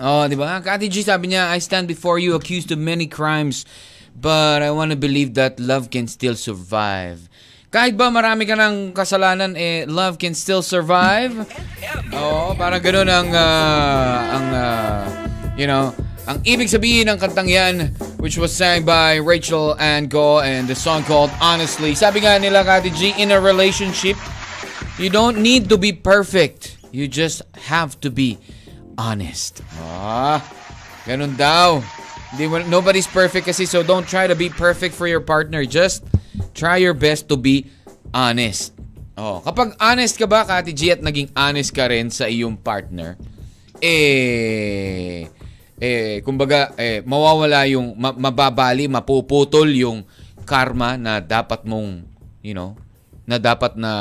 Oh, di ba? Kati G sabi niya, I stand before you accused of many crimes, but I want to believe that love can still survive. Kahit ba marami ka ng kasalanan, eh, love can still survive? Oo, parang ganun ang, ah, ang, ah, you know, ang ibig sabihin ng kantang yan, which was sang by Rachel and Go, and the song called Honestly. Sabi nga nila, Kati G, in a relationship, You don't need to be perfect. You just have to be honest. Ah, ganun daw. Nobody's perfect kasi so don't try to be perfect for your partner. Just try your best to be honest. Oh, kapag honest ka ba, Kati G, at naging honest ka rin sa iyong partner, eh, eh, kumbaga, eh, mawawala yung, ma- mababali, mapuputol yung karma na dapat mong, you know, na dapat na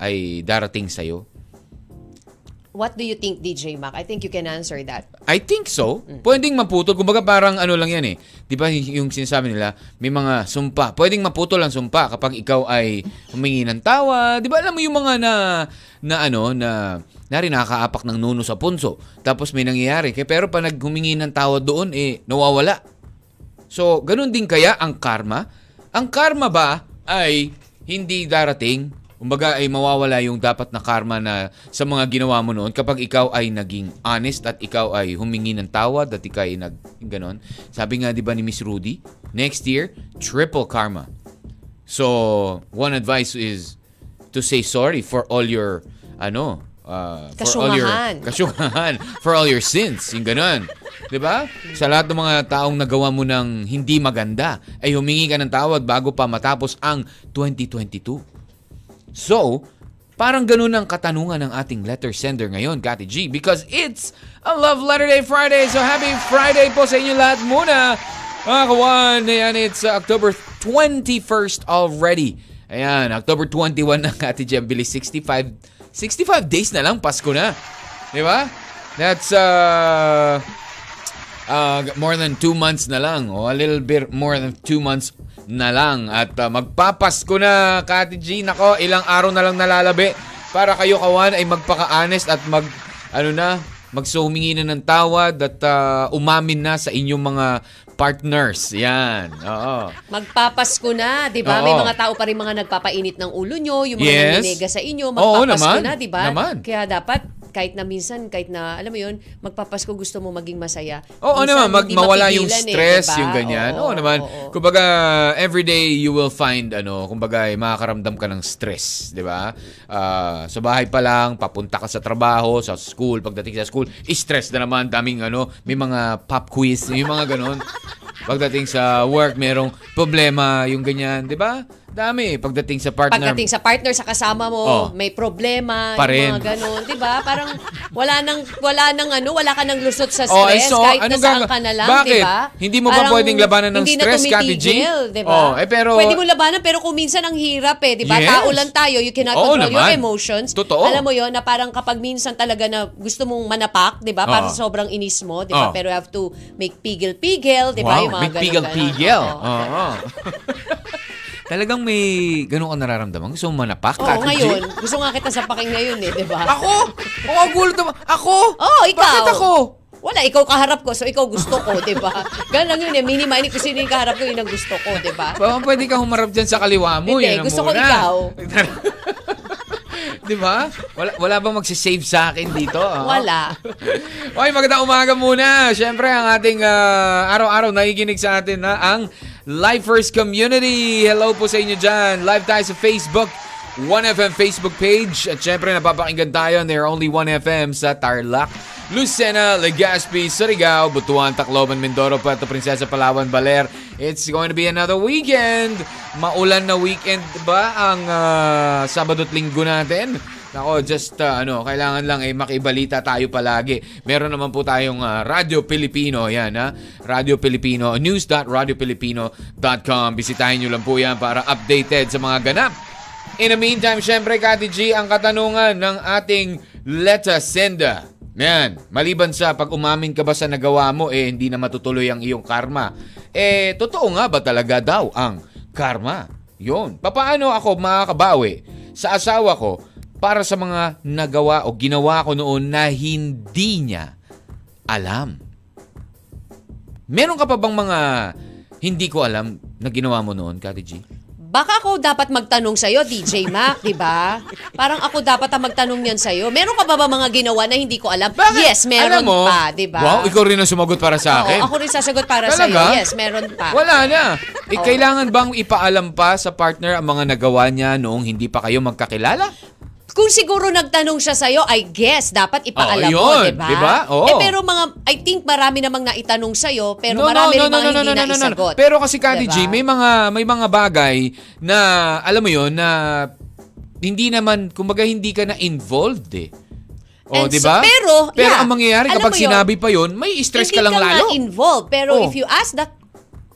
ay darating sa'yo. What do you think, DJ Mac? I think you can answer that. I think so. Pwedeng maputol. Kumbaga parang ano lang yan eh. Di ba yung sinasabi nila, may mga sumpa. Pwedeng maputol ang sumpa kapag ikaw ay humingi ng tawa. Di ba alam mo yung mga na, na ano, na, nari nakakaapak ng nuno sa punso. Tapos may nangyayari. Kaya, pero pa naghumingi ng tawa doon, eh, nawawala. So, ganun din kaya ang karma? Ang karma ba ay hindi darating? Kumbaga ay mawawala yung dapat na karma na sa mga ginawa mo noon kapag ikaw ay naging honest at ikaw ay humingi ng tawad at ikaw ay nag ganon. Sabi nga 'di ba ni Miss Rudy, next year triple karma. So, one advice is to say sorry for all your ano, uh, for all your kasyungahan, for all your sins, yung ganon. 'Di ba? Sa lahat ng mga taong nagawa mo ng hindi maganda, ay humingi ka ng tawad bago pa matapos ang 2022. So, parang ganun ang katanungan ng ating letter sender ngayon, Kati G, because it's a Love Letter Day Friday. So, happy Friday po sa inyo lahat muna. Mga kawan, ayan, it's uh, October 21st already. Ayan, October 21 na, Kati G. Ang bilis, 65, 65 days na lang, Pasko na. Di ba? That's, uh, uh, more than two months na lang. O a little bit more than two months na lang. At uh, magpapasko na, Kati G. Nako, ilang araw na lang nalalabi para kayo kawan ay magpaka-honest at mag, ano na, magsumingi na ng tawad at uh, umamin na sa inyong mga partners. Yan. Oo. Magpapasko na, 'di ba? May Oo. mga tao pa rin mga nagpapainit ng ulo nyo, yung mga Yes. naninega sa inyo, Oo, magpapasko naman. na, 'di ba? Kaya dapat kahit na minsan, kahit na, alam mo yun, magpapasko gusto mo maging masaya. Oo Minsan, naman, mag, mawala yung eh, stress, 'di ba? yung ganyan. Oo, naman. oo. Kumbaga, everyday you will find, ano, kumbaga, eh, makakaramdam ka ng stress, di ba? Ah, sa bahay pa lang, papunta ka sa trabaho, sa school, pagdating sa school, stress na naman, daming, ano, may mga pop quiz, yung mga ganon. Pagdating sa work, merong problema, yung ganyan, di ba? Dami. Pagdating sa partner, Pagdating sa partner, sa kasama mo, Oh. may problema, Pa yung mga ganun, 'di ba? Parang wala nang wala nang ano, wala ka nang lusot sa Oh, eh, stress so, kahit ano na saan gaga- ka na lang? 'di ba? Hindi mo ba Parang pwedeng labanan ng stress, Kati G? tumitigil, 'di ba? Oh, eh, pero- Pwede mo labanan pero kung minsan ang hirap eh, 'di ba? Yes. Tao lang tayo, you cannot Oo control your naman. emotions. Totoo. Alam mo 'yon na parang kapag minsan talaga na gusto mong manapak, 'di ba? Para Oh. sobrang inis mo, 'di ba? Oh. Pero you have to make pigil-pigil, 'di ba? Wow, Yung mga ganun, pigil-pigil. Oo. Oo. Talagang may ganun ka nararamdaman. Gusto mo manapak, Oo, Kati G? ngayon. Gusto nga kita sa paking ngayon eh, 'di ba? Ako? Oo, gulo naman. Ako? Oh, ikaw. Bakit ako? Wala, ikaw kaharap ko, so ikaw gusto ko, di ba? Ganun lang yun eh. Minima, ini kung sino yung kaharap ko, yun ang gusto ko, di ba? Baka pwede ka humarap dyan sa kaliwa mo. Hindi, yun gusto ko muna. ikaw. Di ba? Wala, wala bang magsisave sa akin dito? ah? Wala. Okay, magandang umaga muna. Siyempre, ang ating ah, araw-araw nakikinig sa atin na ang Lifers Community. Hello po sa inyo dyan. Live tayo sa Facebook. 1FM Facebook page. At syempre, napapakinggan tayo on There Only 1FM sa Tarlac, Lucena, Legazpi, Surigao, Butuan, Tacloban, Mindoro, Puerto Princesa, Palawan, Baler. It's going to be another weekend. Maulan na weekend ba ang ah, Sabado at Linggo natin? Ako, just uh, ano, kailangan lang eh makibalita tayo palagi. Meron naman po tayong uh, Radio Pilipino, yan ha. Radio Pilipino, news.radiopilipino.com. Bisitahin nyo lang po yan para updated sa mga ganap. In the meantime, syempre, Kati G, ang katanungan ng ating Leta Senda. Yan, maliban sa pag umamin ka ba sa nagawa mo, eh hindi na matutuloy ang iyong karma. Eh, totoo nga ba talaga daw ang karma? Yun. Papaano ako makakabawi sa asawa ko para sa mga nagawa o ginawa ko noon na hindi niya alam? Meron ka pa bang mga hindi ko alam na ginawa mo noon, Kati G? Baka ako dapat magtanong sa'yo, DJ Mac, di ba? Parang ako dapat ang magtanong yan sa'yo. Meron ka ba ba mga ginawa na hindi ko alam? Yes, meron Alam mo, pa, di ba? Wow, ikaw rin ang sumagot para sa akin. Oo, ako rin sasagot para Talaga? sa'yo. Yes, meron pa. Wala na. Eh, kailangan bang ipaalam pa sa partner ang mga nagawa niya noong hindi pa kayo magkakilala? Kung siguro nagtanong siya sa'yo, I guess, dapat ipaalam Oo, mo, di ba? di ba? Oo. Eh, pero mga, I think marami namang naitanong sa'yo, pero marami rin mga hindi na isagot. Pero kasi Kati Diba? G, may mga may mga bagay na alam mo 'yon na hindi naman kumbaga hindi ka na involved eh. Oh, di so- ba? pero, pero yeah, ang mangyayari kapag yun, sinabi pa 'yon, may stress hindi ka lang nga lalo. involved. Pero Oh. if you ask that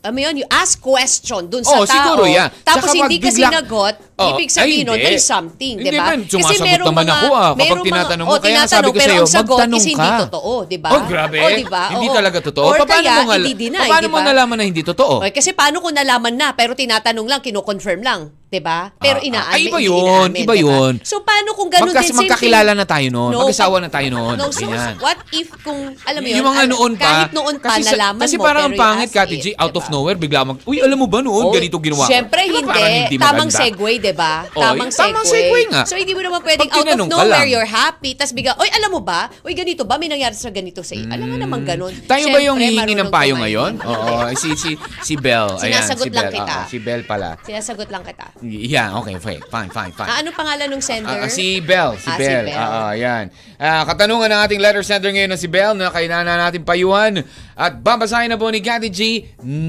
mo yun, you ask question dun sa Oh, tao. siguro yan. Tapos Tsaka hindi ka bigla- sinagot, Oh, ibig sabihin nun, hindi. there's something, Hindi di ba? man, sumasagot naman ako, ah, kapag merong tinatanong mo. oh, Kaya nga sabi ko sa'yo, magtanong is hindi ka. totoo, di ba? Oh, grabe. Oh, di ba? Hindi Oo. talaga totoo. Or paano kaya, mo, ngala- hindi deny, paano di mo nalaman na hindi totoo? Okay, kasi paano kung nalaman na, pero tinatanong lang, kino-confirm lang, 'di ba? Pero Ah, inaamin, ah, iba yun, inaamin, iba di ba? yun. So paano kung ganun Magkas- din magkakilala na tayo noon. No, Mag-asawa na tayo noon. No, so Ganyan. what if kung alam mo yun, yung mga al- noon pa, kahit noon pa kasi, nalaman kasi mo, parang pero ang pangit, Kati G, out of diba? nowhere, bigla mag, uy, alam mo ba noon, Oh, ganito ginawa ko. Siyempre, Di ba hindi. parang hindi Tamang segue, di ba? Oh, Tamang yung tamang segue nga. So, hindi mo naman pwedeng out of nowhere, you're happy, tas bigla, oy, alam mo ba? Oy, ganito ba? May nangyari sa ganito sa iyo. Alam mo naman ganun. Hmm. Tayo ba yung hihingi ng payo ngayon? Oo, si si si Bell. Sinasagot si lang kita. Si Bell pala. Sinasagot lang kita. Yeah, okay, fine, fine, fine, fine. Ah, ano pangalan ng sender? Ah, ah, si Bell, si Ah, si Bell. Bell. Oo, yan. Ah, katanungan ng ating letter sender ngayon na si Bell na kailangan na natin payuhan at babasahin na po ni Cathy G.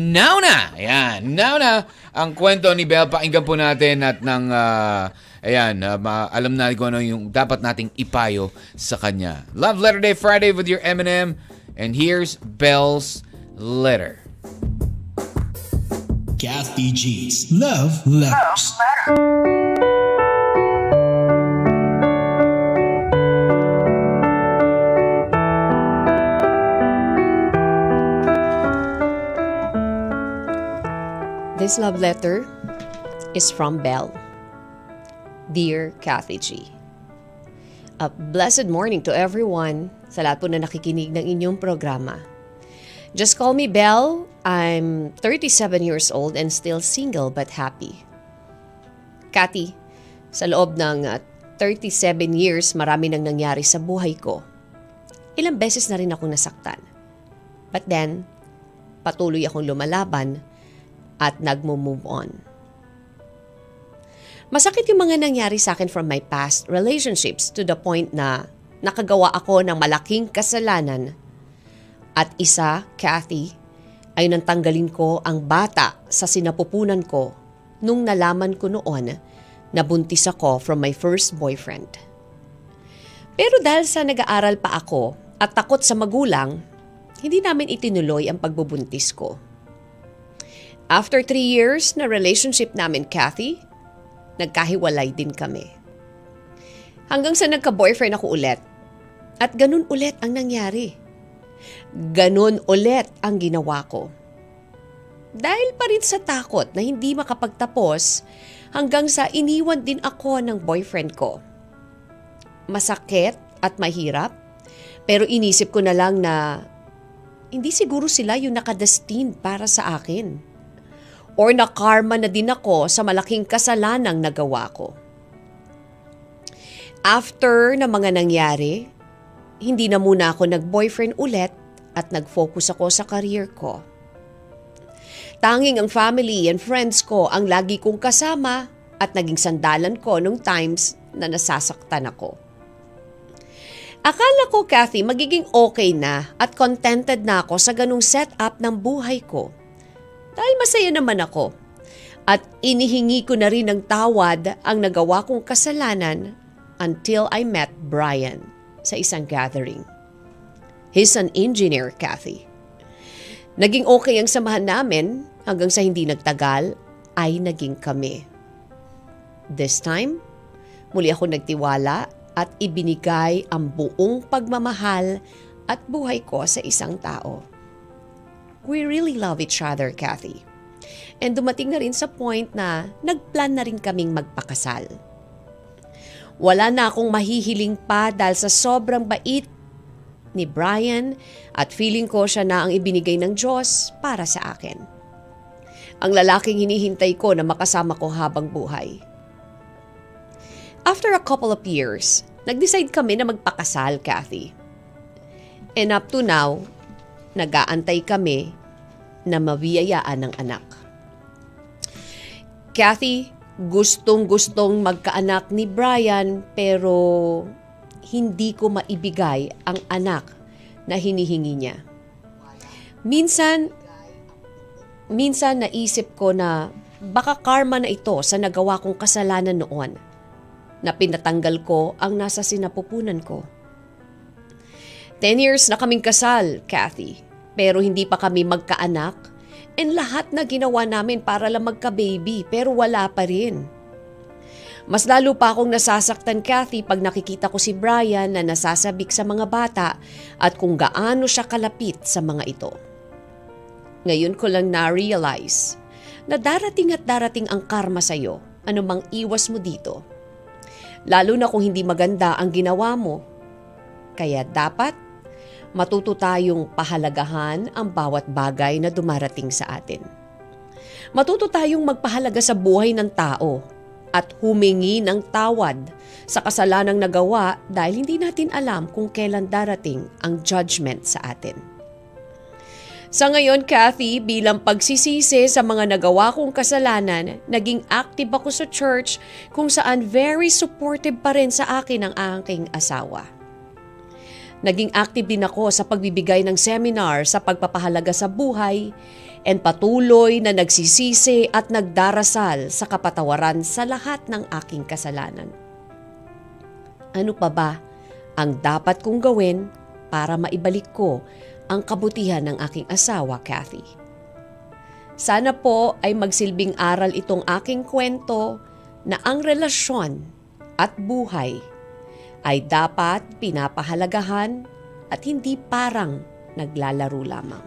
Now na! Ayan, now na ang kwento ni Bell. Pakinggan po natin at nang ah, ayan, ah, ma- alam natin kung ano yung dapat nating ipayo sa kanya. Love Letter Day Friday with your M&M and here's Bell's letter. Kathy G's Love Letters. This love letter is from Belle. Dear Kathy G. A blessed morning to everyone sa lahat po na nakikinig ng inyong programa. Just call me Belle. I'm 37 years old and still single but happy. Kathy, sa loob ng uh, 37 years, marami nang nangyari sa buhay ko. Ilang beses na rin akong nasaktan. But then, patuloy akong lumalaban at nagmo-move on. Masakit yung mga nangyari sa akin from my past relationships to the point na nakagawa ako ng malaking kasalanan. At isa, Kathy, ay nantanggalin ko ang bata sa sinapupunan ko nung nalaman ko noon na buntis ako from my first boyfriend. Pero dahil sa nag-aaral pa ako at takot sa magulang, hindi namin itinuloy ang pagbubuntis ko. After three years na relationship namin, Kathy, nagkahiwalay din kami. Hanggang sa nagka-boyfriend ako ulit. At ganun ulit ang nangyari. Ganun ulit ang ginawa ko. Dahil pa rin sa takot na hindi makapagtapos hanggang sa iniwan din ako ng boyfriend ko. Masakit at mahirap, pero inisip ko na lang na hindi siguro sila yung nakadestined para sa akin or na karma na din ako sa malaking kasalanang nagawa ko. After na mga nangyari, hindi na muna ako nag-boyfriend ulit at nag-focus ako sa career ko. Tanging ang family and friends ko ang lagi kong kasama at naging sandalan ko nung times na nasasaktan ako. Akala ko, Kathy, magiging okay na at contented na ako sa ganung setup ng buhay ko. Dahil masaya naman ako. At inihingi ko na rin ng tawad ang nagawa kong kasalanan until I met Brian sa isang gathering. He's an engineer, Kathy. Naging okay ang samahan namin hanggang sa hindi nagtagal ay naging kami. This time, muli ako nagtiwala at ibinigay ang buong pagmamahal at buhay ko sa isang tao. We really love each other, Kathy. And dumating na rin sa point na nagplan na rin kaming magpakasal. Wala na akong mahihiling pa dahil sa sobrang bait ni Brian at feeling ko siya na ang ibinigay ng Diyos para sa akin. Ang lalaking hinihintay ko na makasama ko habang buhay. After a couple of years, nag-decide kami na magpakasal, Kathy. And up to now, nag-aantay kami na mabiyayaan ng anak. Kathy, gustong-gustong magkaanak ni Brian pero hindi ko maibigay ang anak na hinihingi niya. Minsan, minsan naisip ko na baka karma na ito sa nagawa kong kasalanan noon na pinatanggal ko ang nasa sinapupunan ko. Ten years na kaming kasal, Kathy, pero hindi pa kami magkaanak And lahat na ginawa namin para lang magka-baby pero wala pa rin. Mas lalo pa akong nasasaktan Kathy pag nakikita ko si Brian na nasasabik sa mga bata at kung gaano siya kalapit sa mga ito. Ngayon ko lang na-realize na darating at darating ang karma sa iyo anumang iwas mo dito. Lalo na kung hindi maganda ang ginawa mo. Kaya dapat matuto tayong pahalagahan ang bawat bagay na dumarating sa atin. Matuto tayong magpahalaga sa buhay ng tao at humingi ng tawad sa kasalanang nagawa dahil hindi natin alam kung kailan darating ang judgment sa atin. Sa ngayon, Kathy, bilang pagsisisi sa mga nagawa kong kasalanan, naging active ako sa church kung saan very supportive pa rin sa akin ang aking asawa. Naging active din ako sa pagbibigay ng seminar sa pagpapahalaga sa buhay and patuloy na nagsisisi at nagdarasal sa kapatawaran sa lahat ng aking kasalanan. Ano pa ba ang dapat kong gawin para maibalik ko ang kabutihan ng aking asawa, Kathy? Sana po ay magsilbing aral itong aking kwento na ang relasyon at buhay ay dapat pinapahalagahan at hindi parang naglalaro lamang.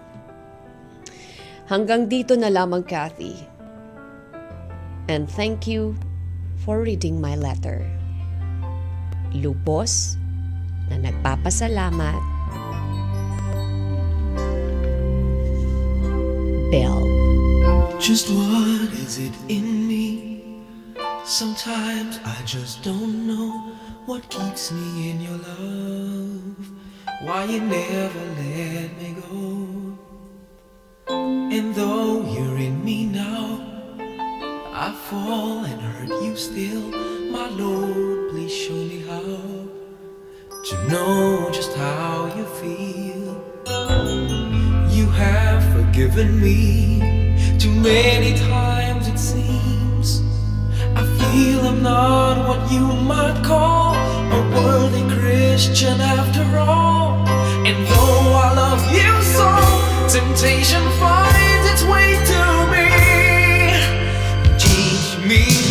Hanggang dito na lamang, Kathy. And thank you for reading my letter. Lubos na nagpapasalamat. Bell. Just what is it in me? Sometimes I just don't know what keeps me in your love. Why you never let me go. And though you're in me now, I fall and hurt you still. My Lord, please show me how to know just how you feel. You have forgiven me too many times, it seems. Feel I'm not what you might call a worthy Christian after all. And though I love you so, temptation finds its way to me. Teach me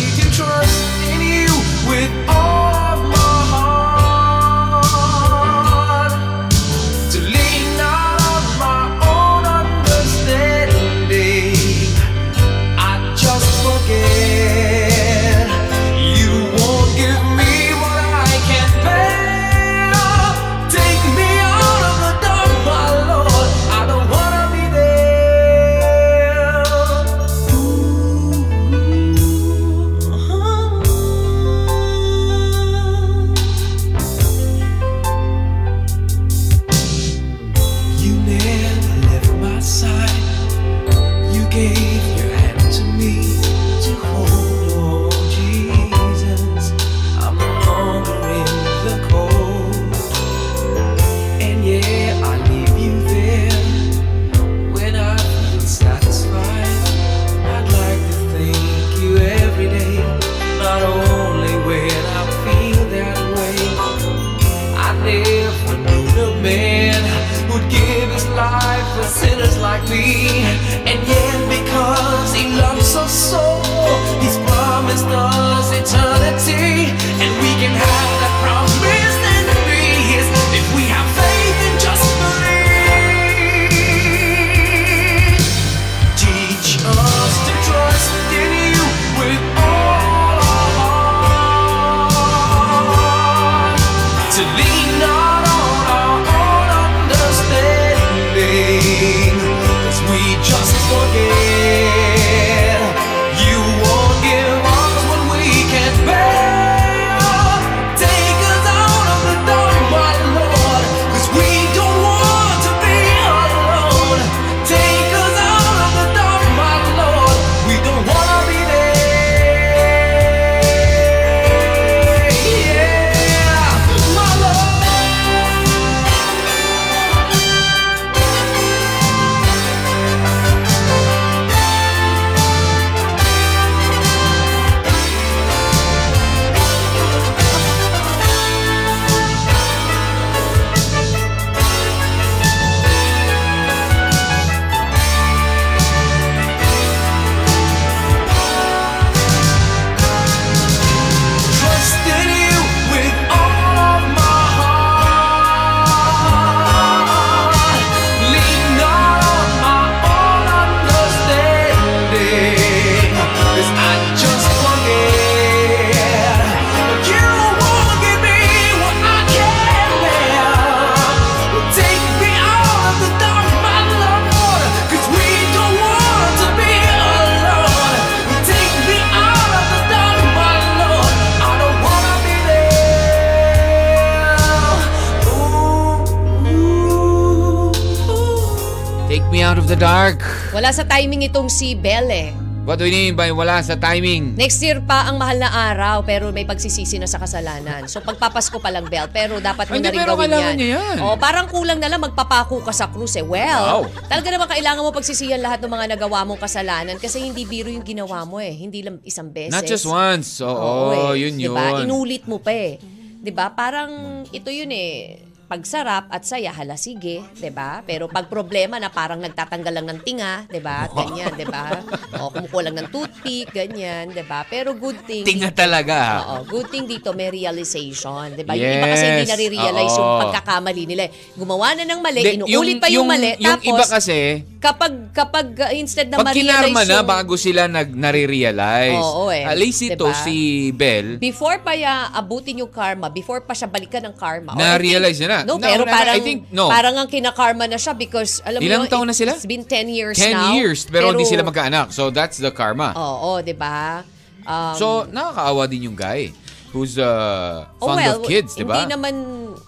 timing itong si Belle eh. What do you mean by wala sa timing? Next year pa ang mahal na araw pero may pagsisisi na sa kasalanan. So pagpapasko pa lang, Bel, pero dapat mo Hindi, na rin pero gawin kailangan yan. niya yan. Oh, parang kulang na lang magpapako ka sa krus eh. Well, Wow. talaga naman kailangan mo pagsisihan lahat ng mga nagawa mong kasalanan kasi hindi biro yung ginawa mo eh. Hindi lang isang beses. Not just once. Oo, eh. yun yun. Diba? Inulit mo pa eh. 'Di ba? Parang ito yun eh pagsarap at saya, hala sige, 'di ba? Pero pag problema na parang nagtatanggal lang ng tinga, 'di ba? Ganyan, 'di ba? O kumukuha lang ng toothpick, ganyan, 'di ba? Pero good thing Tinga talaga. Oo, good thing dito may realization, 'di ba? Yung iba kasi hindi Yes, na-realize yung oo. pagkakamali nila. eh. Gumawa na ng mali, Hindi, inuulit pa yung, mali, Yung tapos iba kasi, kapag kapag uh, instead na pag ma-realize kinarma na, yung- bago sila nag nare-realize. Oo, eh. At least ito, Diba? si Belle, Before pa ya abutin yung karma, before pa siya balikan ng karma. I Na-realize niya na. No, No, pero no, no, parang, I think, no. parang ang kinakarma na siya because, alam Ilang mo, taon na sila? It's been 10 years 10 now. years, pero, hindi sila magkaanak. So, that's the karma. Oo, di ba? Um, So, nakakaawa din yung guy who's uh, oh, fond well, of kids, di ba? Hindi naman,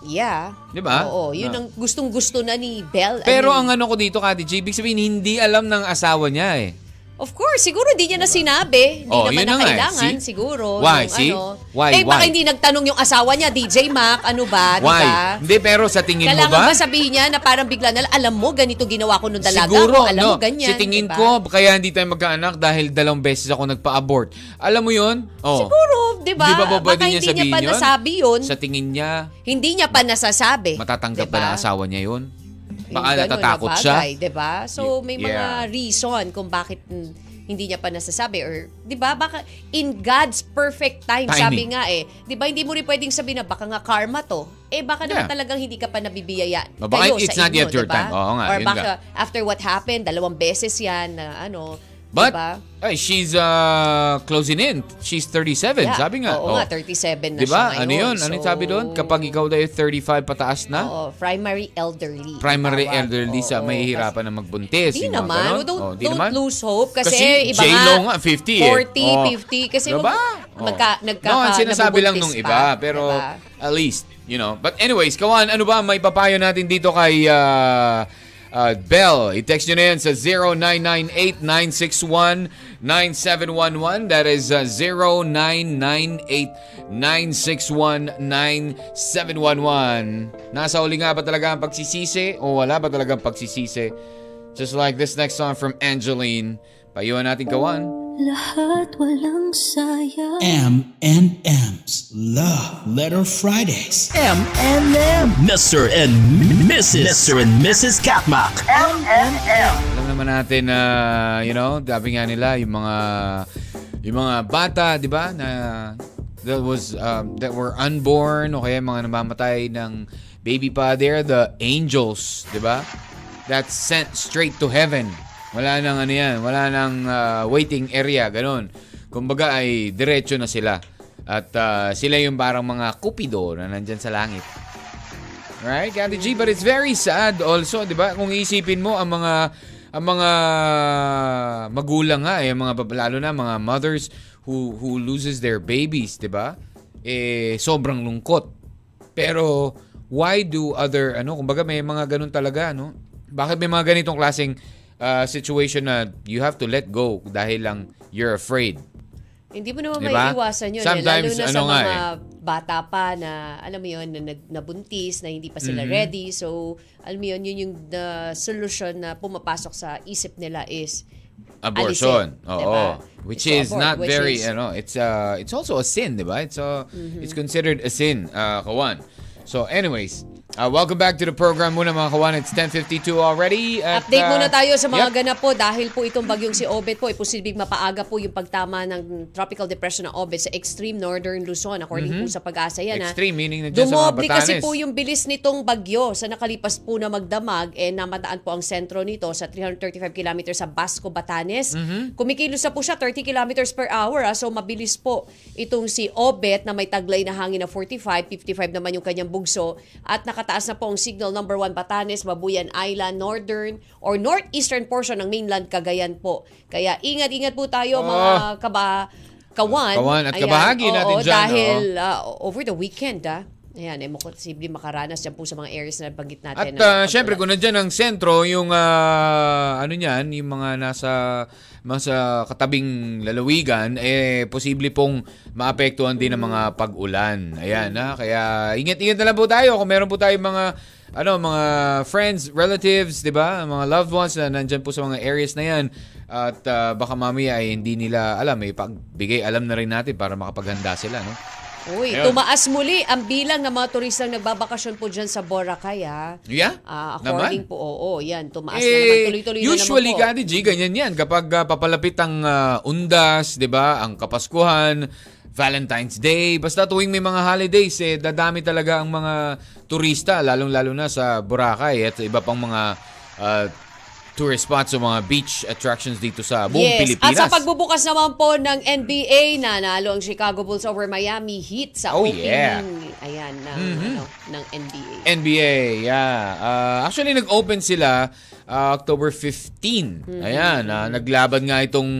yeah. Di ba? Oo, yun Na- ang gustong-gusto na ni Belle. I Pero mean, ang ano ko dito, Kati J, ibig sabihin, hindi alam ng asawa niya eh. Of course, siguro hindi niya na sinabi. Hindi Oh, naman na na nga eh. kailangan, See? siguro. Why? nung See? Ano. Why? Eh, baka Why? hindi nagtanong yung asawa niya, DJ Mac, ano ba? Why? Diba? Hindi, pero sa tingin Kailangan mo ba? ba sabihin niya na parang bigla na, alam mo, ganito ginawa ko nung dalaga Siguro, mo, alam no. mo, ganyan. Sa tingin diba? ko, kaya hindi tayo magkaanak dahil dalawang beses ako nagpa-abort. Alam mo yun? Oh. Siguro, di ba? Di ba ba Baka niya hindi niya pa yun? nasabi yun. Sa tingin niya, Hindi niya pa nasasabi. matatanggap Diba? ba ng asawa niya yun? Yung Baka na natatakot siya? bagay, diba? So, may mga Yeah. reason kung bakit hindi niya pa nasasabi or 'di ba baka in God's perfect time Timing. sabi nga eh 'di ba hindi mo rin pwedeng sabihin na baka nga karma to eh baka naman Yeah. talagang hindi ka pa nabibiyaya Baka kayo it's sa not inyo, yet your diba? time. Oo nga, or baka after what happened dalawang beses yan na ano But, diba? ay, she's uh, closing in. She's 37, Yeah. sabi nga. Oo Oh. nga 37 na Di siya ba? ngayon Ano yun? Ano So, sabi doon? Kapag ikaw dahil 35 pataas na, Oo, primary elderly. primary tawag. elderly sa Oo, may hirapan na magbuntis. Di naman. ganon. Don't, Oh, di don't naman? lose hope. Kasi, Kasi iba J-Lo nga, nga, 50 eh. 40, Oh. 50. Kasi Diba? mag, nagka, nagka, no, ang sinasabi lang nung iba. pa, Pero diba? at least, you know. But anyways, kawan, ano ba may papayo natin dito kay uh, uh, Bell? I-text nyo na yan sa 0998-961-9711. That is uh, 0998-961-9711. Nasa uli nga ba talaga ang pagsisisi o wala ba talagang pagsisisi? Just like this next song from Angeline. Payuhan natin kawan. Lahat walang sayang. M and M's Love Letter Fridays. M and M. Mr. and Mrs. Mr. and Mrs. Katmak. M&M. Alam naman natin na, you know, sabi nga nila, yung mga, yung mga bata, di ba, na that was, um, that were unborn o kaya mga namamatay ng baby pa, they're the angels, di ba? That's sent straight to heaven. Wala nang ano yan, wala nang uh, waiting area, ganun. Kumbaga ay diretso na sila. At uh, sila yung parang mga kupido na nandyan sa langit. Right, Kati G, but it's very sad also, 'di ba? Kung iisipin mo ang mga ang mga magulang nga, eh, mga lalo na mga mothers who who loses their babies, 'di ba? Eh sobrang lungkot. Pero why do other ano, kumbaga may mga ganun talaga, no? Bakit may mga ganitong klaseng uh, situation na you have to let go dahil lang you're afraid? Hindi mo naman Diba? may iwasan yun. Sometimes, eh. Lalo na ano sa mga eh. bata pa na, alam mo yun, na nabuntis, na hindi pa sila Mm-hmm. ready. So, alam mo yun, yun yung the solution na pumapasok sa isip nila is abortion. alisin, Oo. diba? Which So, is abort, not which very is- ano, it's uh it's also a sin, 'di ba? It's uh Mm-hmm. it's considered a sin, uh kawan. So anyways, uh, welcome back to the program muna mga kawan. It's 10:52 already. At, Update uh, muna tayo sa mga yep. ganap po dahil po itong bagyong si Obet po ay posibleng mapaaga po yung pagtama ng tropical depression ng Obet sa extreme northern Luzon according po sa pag-asa yan. ha. Mm-hmm. Extreme, meaning na dyan sa mga Dumoble kasi po yung bilis nitong bagyo sa nakalipas po na magdamag eh namataan po ang sentro nito sa 335 km sa Basco, Batanes. Mm-hmm. Kumikilos na po siya 30 km per hour ha. so mabilis po itong si Obet na may taglay na hangin na 45, 55 naman yung kanyang bugso at nakataas na po ang signal number 1 Batanes, Babuyan Island, northern or northeastern portion ng mainland Cagayan po. Kaya ingat-ingat po tayo mga kaba kawan. Kawan at Ayan, kabahagi natin oo, dyan, Dahil uh, over the weekend ah. Ayan, eh, posible makaranas dyan po sa mga areas na banggit At natin. uh, syempre kung nandiyan ang sentro, yung uh, ano niyan, yung mga nasa nasa katabing lalawigan eh posible pong maapektuhan din ng mga pag-ulan. Ayan na, kaya ingat-ingat na lang po tayo kung meron po tayong mga ano, mga friends, relatives, 'di ba? Mga loved ones na nandiyan po sa mga areas na 'yan. At uh, baka mamaya ay hindi nila alam, eh pagbigay alam na rin natin para makapaghanda sila, no? Uy, Ayun. tumaas muli ang bilang ng mga turistang nagbabakasyon po dyan sa Boracay ah. Yeah? Ah, according Naman. po, oo, yan, tumaas na naman. Eh, Tuloy-tuloy usually, na naman po. Kati G, ganyan yan. Kapag ah, papalapit ang ah, undas, di ba, ang Kapaskuhan, Valentine's Day, basta tuwing may mga holidays, eh, dadami talaga ang mga turista, lalong-lalo na sa Boracay at iba pang mga ah, tourist spots o mga beach attractions dito sa buong yes. Pilipinas. At sa pagbubukas naman po ng NBA, nanalo ang Chicago Bulls over Miami Heat sa Oh, opening yeah. Mm-hmm. ayan, ng, ano, ng NBA. NBA, yeah. Uh, actually, nag-open sila uh, October 15. Ayan, uh, naglaban nga itong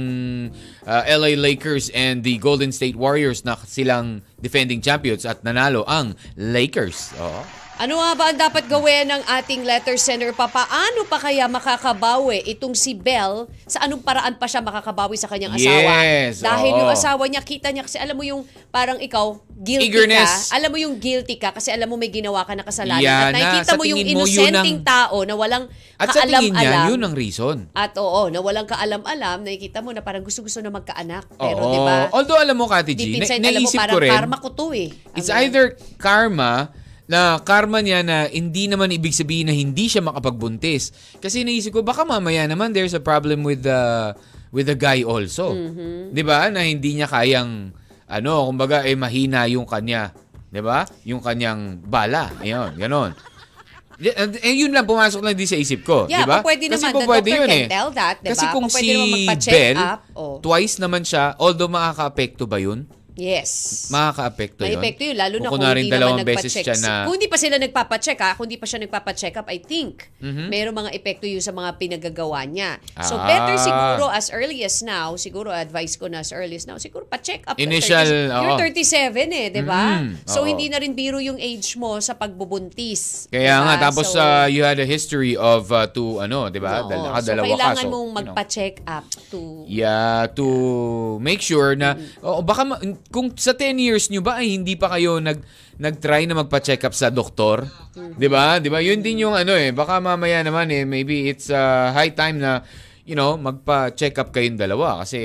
uh, LA Lakers and the Golden State Warriors na silang defending champions at nanalo ang Lakers. Oo. Ano nga ba ang dapat gawin ng ating letter sender pa? Paano pa kaya makakabawi itong si Bell? Sa anong paraan pa siya makakabawi sa kanyang asawa? Yes, Dahil oo. yung asawa niya, kita niya kasi alam mo yung parang ikaw, guilty Eagerness. ka. Alam mo yung guilty ka kasi alam mo may ginawa ka na kasalanan. Yan At na. nakikita Sa mo yung tingin mo, yun inosenteng ang- tao na walang At sa tingin niya, kaalam-alam. yun ang reason. At oo, na walang kaalam-alam, nakikita mo na parang gusto-gusto na magkaanak. Pero Oo. di ba? Although alam mo, Kati G, Deep na- inside, alam mo, naisip parang ko rin, karma ko to eh. It's Ano? either karma na karma niya na hindi naman ibig sabihin na hindi siya makapagbuntis. Kasi naisip ko baka mamaya naman there's a problem with the with the guy also. Mm-hmm. 'Di ba? Na hindi niya kayang ano, kumbaga eh mahina yung kanya, 'di ba? Yung kanyang bala. Ayun, ganon. Eh, yun lang pumasok lang din sa isip ko, Yeah, di ba? pa pwede Kasi naman. The pwede doctor yun can eh. tell that, di Kasi kung si Bell, up, oh. twice naman siya, although makaka-apekto ba yun? Yes. Makaka-apekto May yun? epekto yun, lalo na Kung hindi naman nagpa-check. siya na... Kung hindi pa sila nagpapacheck ha, kung hindi pa siya nagpapacheck up, I think, Mhm. mayroong mga epekto yun sa mga pinagagawa niya. So Ah. better siguro as early as now, siguro advice ko na as early as now, siguro pa-check up. Initial, 30 You're oo. 37 eh, di ba? Mhm, So oo. hindi na rin biro yung age mo sa pagbubuntis. Kaya di nga, tapos So, uh, you had a history of uh, to, ano, di ba? oo. Dal- so kailangan So, mong magpa-check up to... Yeah, to make sure na Mm-hmm. oh, baka ma- kung sa 10 years nyo ba ay hindi pa kayo nag nag-try na magpa-check up sa doktor. 'di ba? 'Di ba? Yun din yung ano eh, baka mamaya naman eh maybe it's uh, high time na you know, magpa-check up kayong dalawa kasi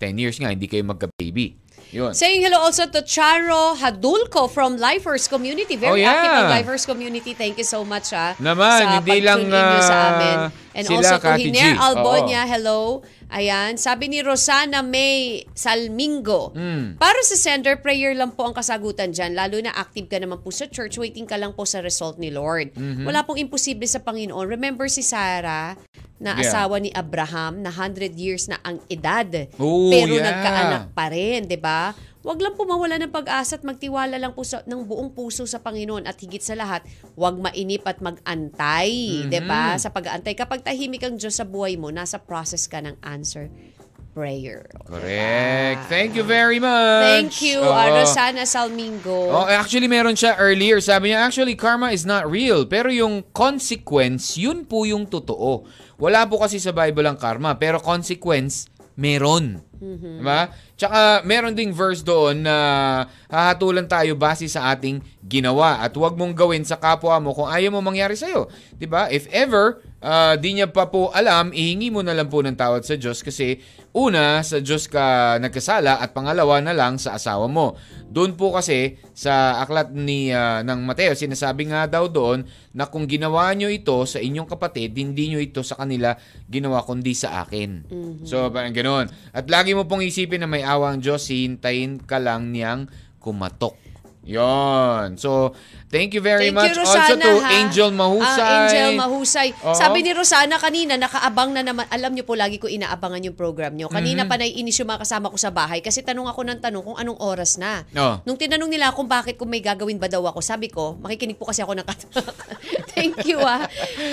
10 years nga, hindi kayo magka-baby. Yun. Saying hello also to Charo Hadulco from Lifers Community. Very Oh, yeah. active ang Lifers Community. Thank you so much ah, Naman, sa hindi lang, nyo sa ah, amin. And sila, also to Kati G. Hiner Oo. Albonia, hello. Ayan, sabi ni Rosana May Salmingo. Hmm. Para sa sender, prayer lang po ang kasagutan dyan. Lalo na active ka naman po sa church, waiting ka lang po sa result ni Lord. Mm-hmm. Wala pong imposible sa Panginoon. Remember si Sarah, na Yeah. asawa ni Abraham na 100 years na ang edad. Oh, pero yeah. nagkaanak pa rin, 'di ba? Huwag lang po mawala ng pag-asa at magtiwala lang po sa, ng buong puso sa Panginoon at higit sa lahat, huwag mainip at mag-antay, 'di ba? Mm-hmm. Sa pag-aantay kapag tahimik ang Diyos sa buhay mo, nasa process ka ng answer prayer. Correct. Thank you very much. Thank you, Oo. uh, Rosana Salmingo. Oh, actually meron siya earlier. Sabi niya, actually karma is not real. Pero yung consequence, yun po yung totoo. Wala po kasi sa Bible ang karma. Pero consequence, meron. Diba? Tsaka meron ding verse doon na hahatulan tayo base sa ating ginawa. At huwag mong gawin sa kapwa mo kung ayaw mo mangyari sa'yo. Diba? If ever, ah, di niya pa po alam, ihingi mo na lang po ng tawad sa Diyos kasi una, sa Diyos ka nagkasala at pangalawa na lang sa asawa mo. Doon po kasi sa aklat ni ah, ng Mateo, sinasabi nga daw doon na kung ginawa nyo ito sa inyong kapatid, hindi nyo ito sa kanila ginawa kundi sa akin. So, parang ganoon. At lagi mo pong isipin na may awa ang Diyos, hintayin ka lang niyang kumatok. Yon. So, thank you very Thank much you, also Rosana, to ha? Angel Mahusay. Ah, Angel Mahusay. Oo. Sabi ni Rosana kanina, nakaabang na naman. Alam niyo po, lagi ko inaabangan yung program niyo. Kanina Mhm. pa naiinis yung mga kasama ko sa bahay kasi tanong ako ng tanong kung anong oras na. Oh. Nung tinanong nila kung bakit kung may gagawin ba daw ako, sabi ko, makikinig po kasi ako ng Thank you, ah.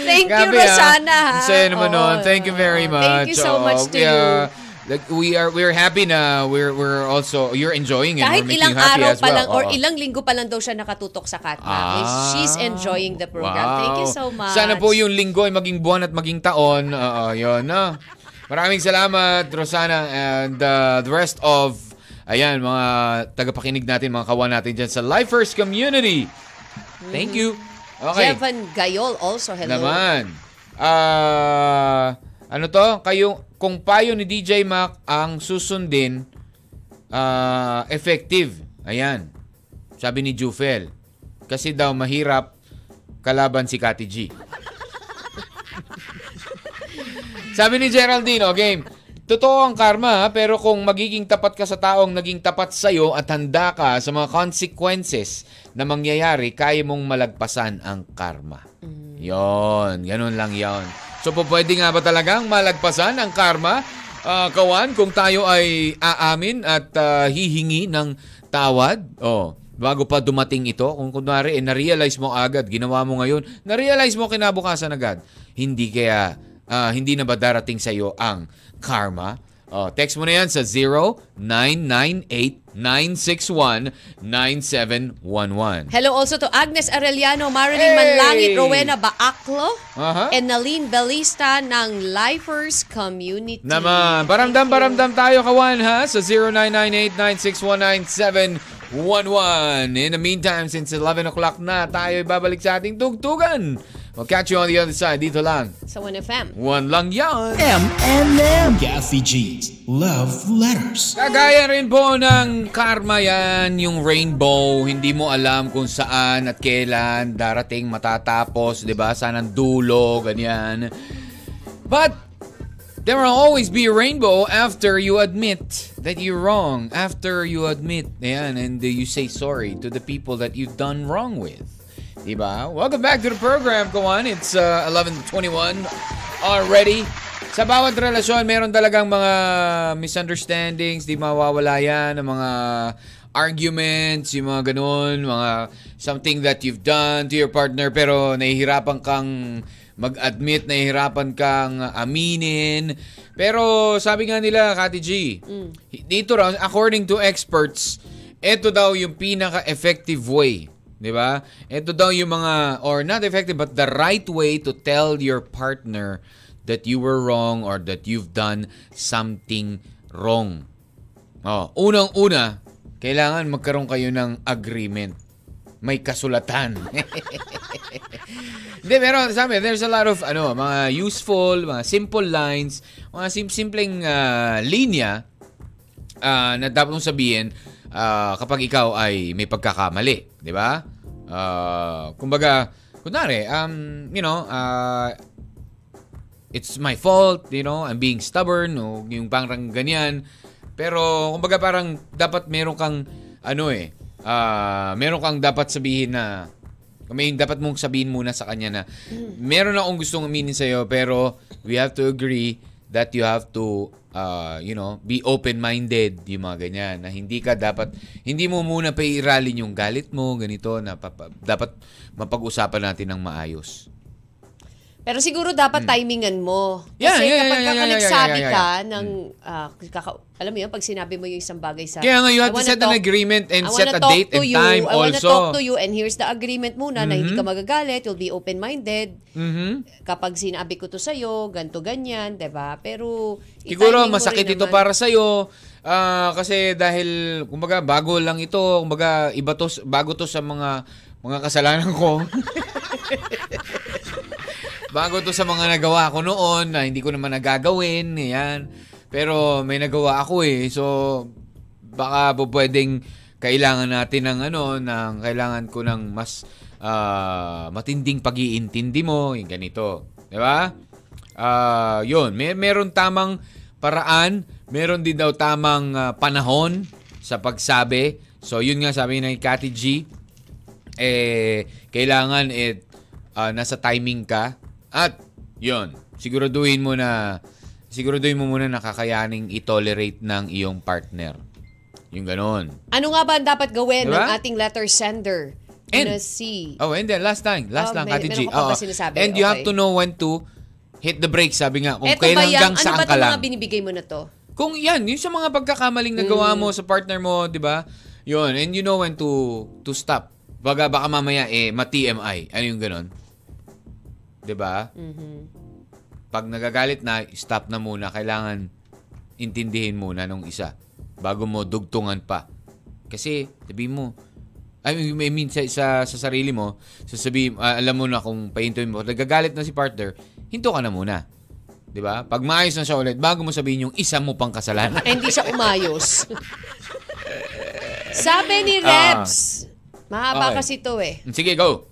Thank you, Grabe, ah. Rosana, ha? Saya naman nun. Thank you very much. Thank you so Oo, much to we, you. Uh, Like we are we're happy na we're we're also you're enjoying it. Kahit ilang araw pa well. lang or Oo. ilang linggo pa lang daw siya nakatutok sa Katma. Ah, She's enjoying the program. wow. Thank you so much. Sana po yung linggo ay maging buwan at maging taon. Oo, yun. No? Maraming salamat, Rosana, and uh, the rest of, ayan, mga tagapakinig natin, mga kawan natin dyan sa Lifers Community. Thank you. Okay. Jevan Gayol also, hello. Naman. Ah, ano to? Kayo, kung payo ni DJ Mac ang susundin, ah, effective. Ayan. Sabi ni Jufel. Kasi daw mahirap kalaban si Kati G. Sabi ni Geraldine, okay, totoo ang karma, pero kung magiging tapat ka sa taong naging tapat sa'yo at handa ka sa mga consequences na mangyayari, kaya mong malagpasan ang karma. Yon, ganun lang yon. So, po, pwede nga ba talagang malagpasan ang karma? Ah, kawan, kung tayo ay aamin at ah, hihingi ng tawad, oh, bago pa dumating ito, kung kunwari, eh, na-realize mo agad, ginawa mo ngayon, na-realize mo kinabukasan agad, hindi kaya, ah, hindi na ba darating sa'yo ang karma? Oh, text mo na yan sa 0998-961-9711. Hello also to Agnes Arellano, Marilyn Hey! Manlangit, Rowena Baaklo, Aha. and Naline Belista ng Lifers Community. Naman, baramdam-baramdam tayo kawan ha sa 0998-9619711. In the meantime, since 11 o'clock na, tayo babalik sa ating tugtugan. We'll catch you on the other side. Dito lang. Sa 1FM. One lang yan. M&M. Kathy G's Love Letters. Kagaya rin po ng karma yan, yung rainbow, hindi mo alam kung saan at kailan darating matatapos, di ba? Saan ang dulo, ganyan. But, there will always be a rainbow after you admit that you're wrong. After you admit, ayan, and you say sorry to the people that you've done wrong with. Diba? Welcome back to the program, Kawan. It's uh, 11.21 already. Sa bawat relasyon, meron talagang mga misunderstandings, di mawawala yan, ng mga arguments, yung mga ganun, mga something that you've done to your partner pero nahihirapan kang mag-admit, nahihirapan kang aminin. Pero sabi nga nila, Kati G, dito raw, according to experts, ito daw yung pinaka-effective way. Di ba? Ito daw yung mga, or not effective, but the right way to tell your partner that you were wrong or that you've done something wrong. Oh, unang-una, kailangan magkaroon kayo ng agreement. May kasulatan. Hindi, meron, sabi, there's a lot of, ano, mga useful, mga simple lines, mga sim simpleng ah, linya ah, na dapat mong sabihin ah, kapag ikaw ay may pagkakamali. Di ba? Ah, kumbaga, kunwari, um, you know, ah, it's my fault, you know, I'm being stubborn, o yung parang ganyan. Pero, kumbaga parang dapat meron kang, ano eh, ah, meron kang dapat sabihin na, may dapat mong sabihin muna sa kanya na, meron akong gustong aminin sa'yo, pero we have to agree that you have to, ah, you know, be open-minded, yung mga ganyan, na hindi ka dapat, hindi mo muna pairalin yung galit mo, ganito, na dapat mapag-usapan natin ng maayos. Pero siguro dapat timingan mo. Hmm. Yeah, Kasi yeah, yeah, kapag yeah, yeah, ka yeah, nagsabi yeah, yeah, ka ng, ah, kaka- alam mo yun, pag sinabi mo yung isang bagay sa... Kaya nga, you have I to wanna set an agreement and I set wanna a talk date to and you, time I wanna also. talk to you and here's the agreement muna na hindi ka Mhm. magagalit, you'll be open-minded. Mhm. Kapag sinabi ko to sa'yo, ganto ganyan, 'di ba? Pero Siguro i-timing mo masakit rin ito naman. para sa iyo kasi dahil kumbaga bago lang ito, kumbaga iba to bago to sa mga mga kasalanan ko. bago to sa mga nagawa ko noon na hindi ko naman nagagawin, yan. Pero may nagawa ako eh. So baka po pwedeng kailangan natin ng ano, ng kailangan ko ng mas ah, matinding pag-iintindi mo, yung ganito. 'Di ba? Ah, 'yun, may meron tamang paraan, meron din daw tamang ah, panahon sa pagsabi. So 'yun nga sabi ni Kati G, eh kailangan eh ah, nasa timing ka at 'yun, siguraduhin mo na siguraduhin mo muna nakakayaning i-tolerate ng iyong partner. Yung ganon. Ano nga ba ang dapat gawin Diba? ng ating letter sender? And- na si Oh, and then last time, last Oh, lang Kati G. ba sinasabi? And you have to know when to hit the brakes, sabi nga. Kung Eto ba kailan hanggang Ano saan ba ka itong lang. mga binibigay mo na to? Kung yan, yung sa mga pagkakamaling nagawa Mm. mo sa partner mo, di ba? Yun, and you know when to to stop. Baga baka mamaya eh ma-TMI. Ano yung ganon? Di ba? Mm-hmm. Pag nagagalit na, stop na muna. Kailangan intindihin muna nung isa bago mo dugtungan pa. Kasi, sabi mo, I mean, I mean sa, sa, sa sarili mo, sasabi, ah, alam mo na kung pahintuin mo, nagagalit na si partner, hinto ka na muna. 'Di ba? Pag maayos na siya ulit, bago mo sabihin yung isa mo pang kasalanan. Hindi siya umayos. Sabi ni Ah. Rebs, mahaba Okay. kasi to eh. Sige, go.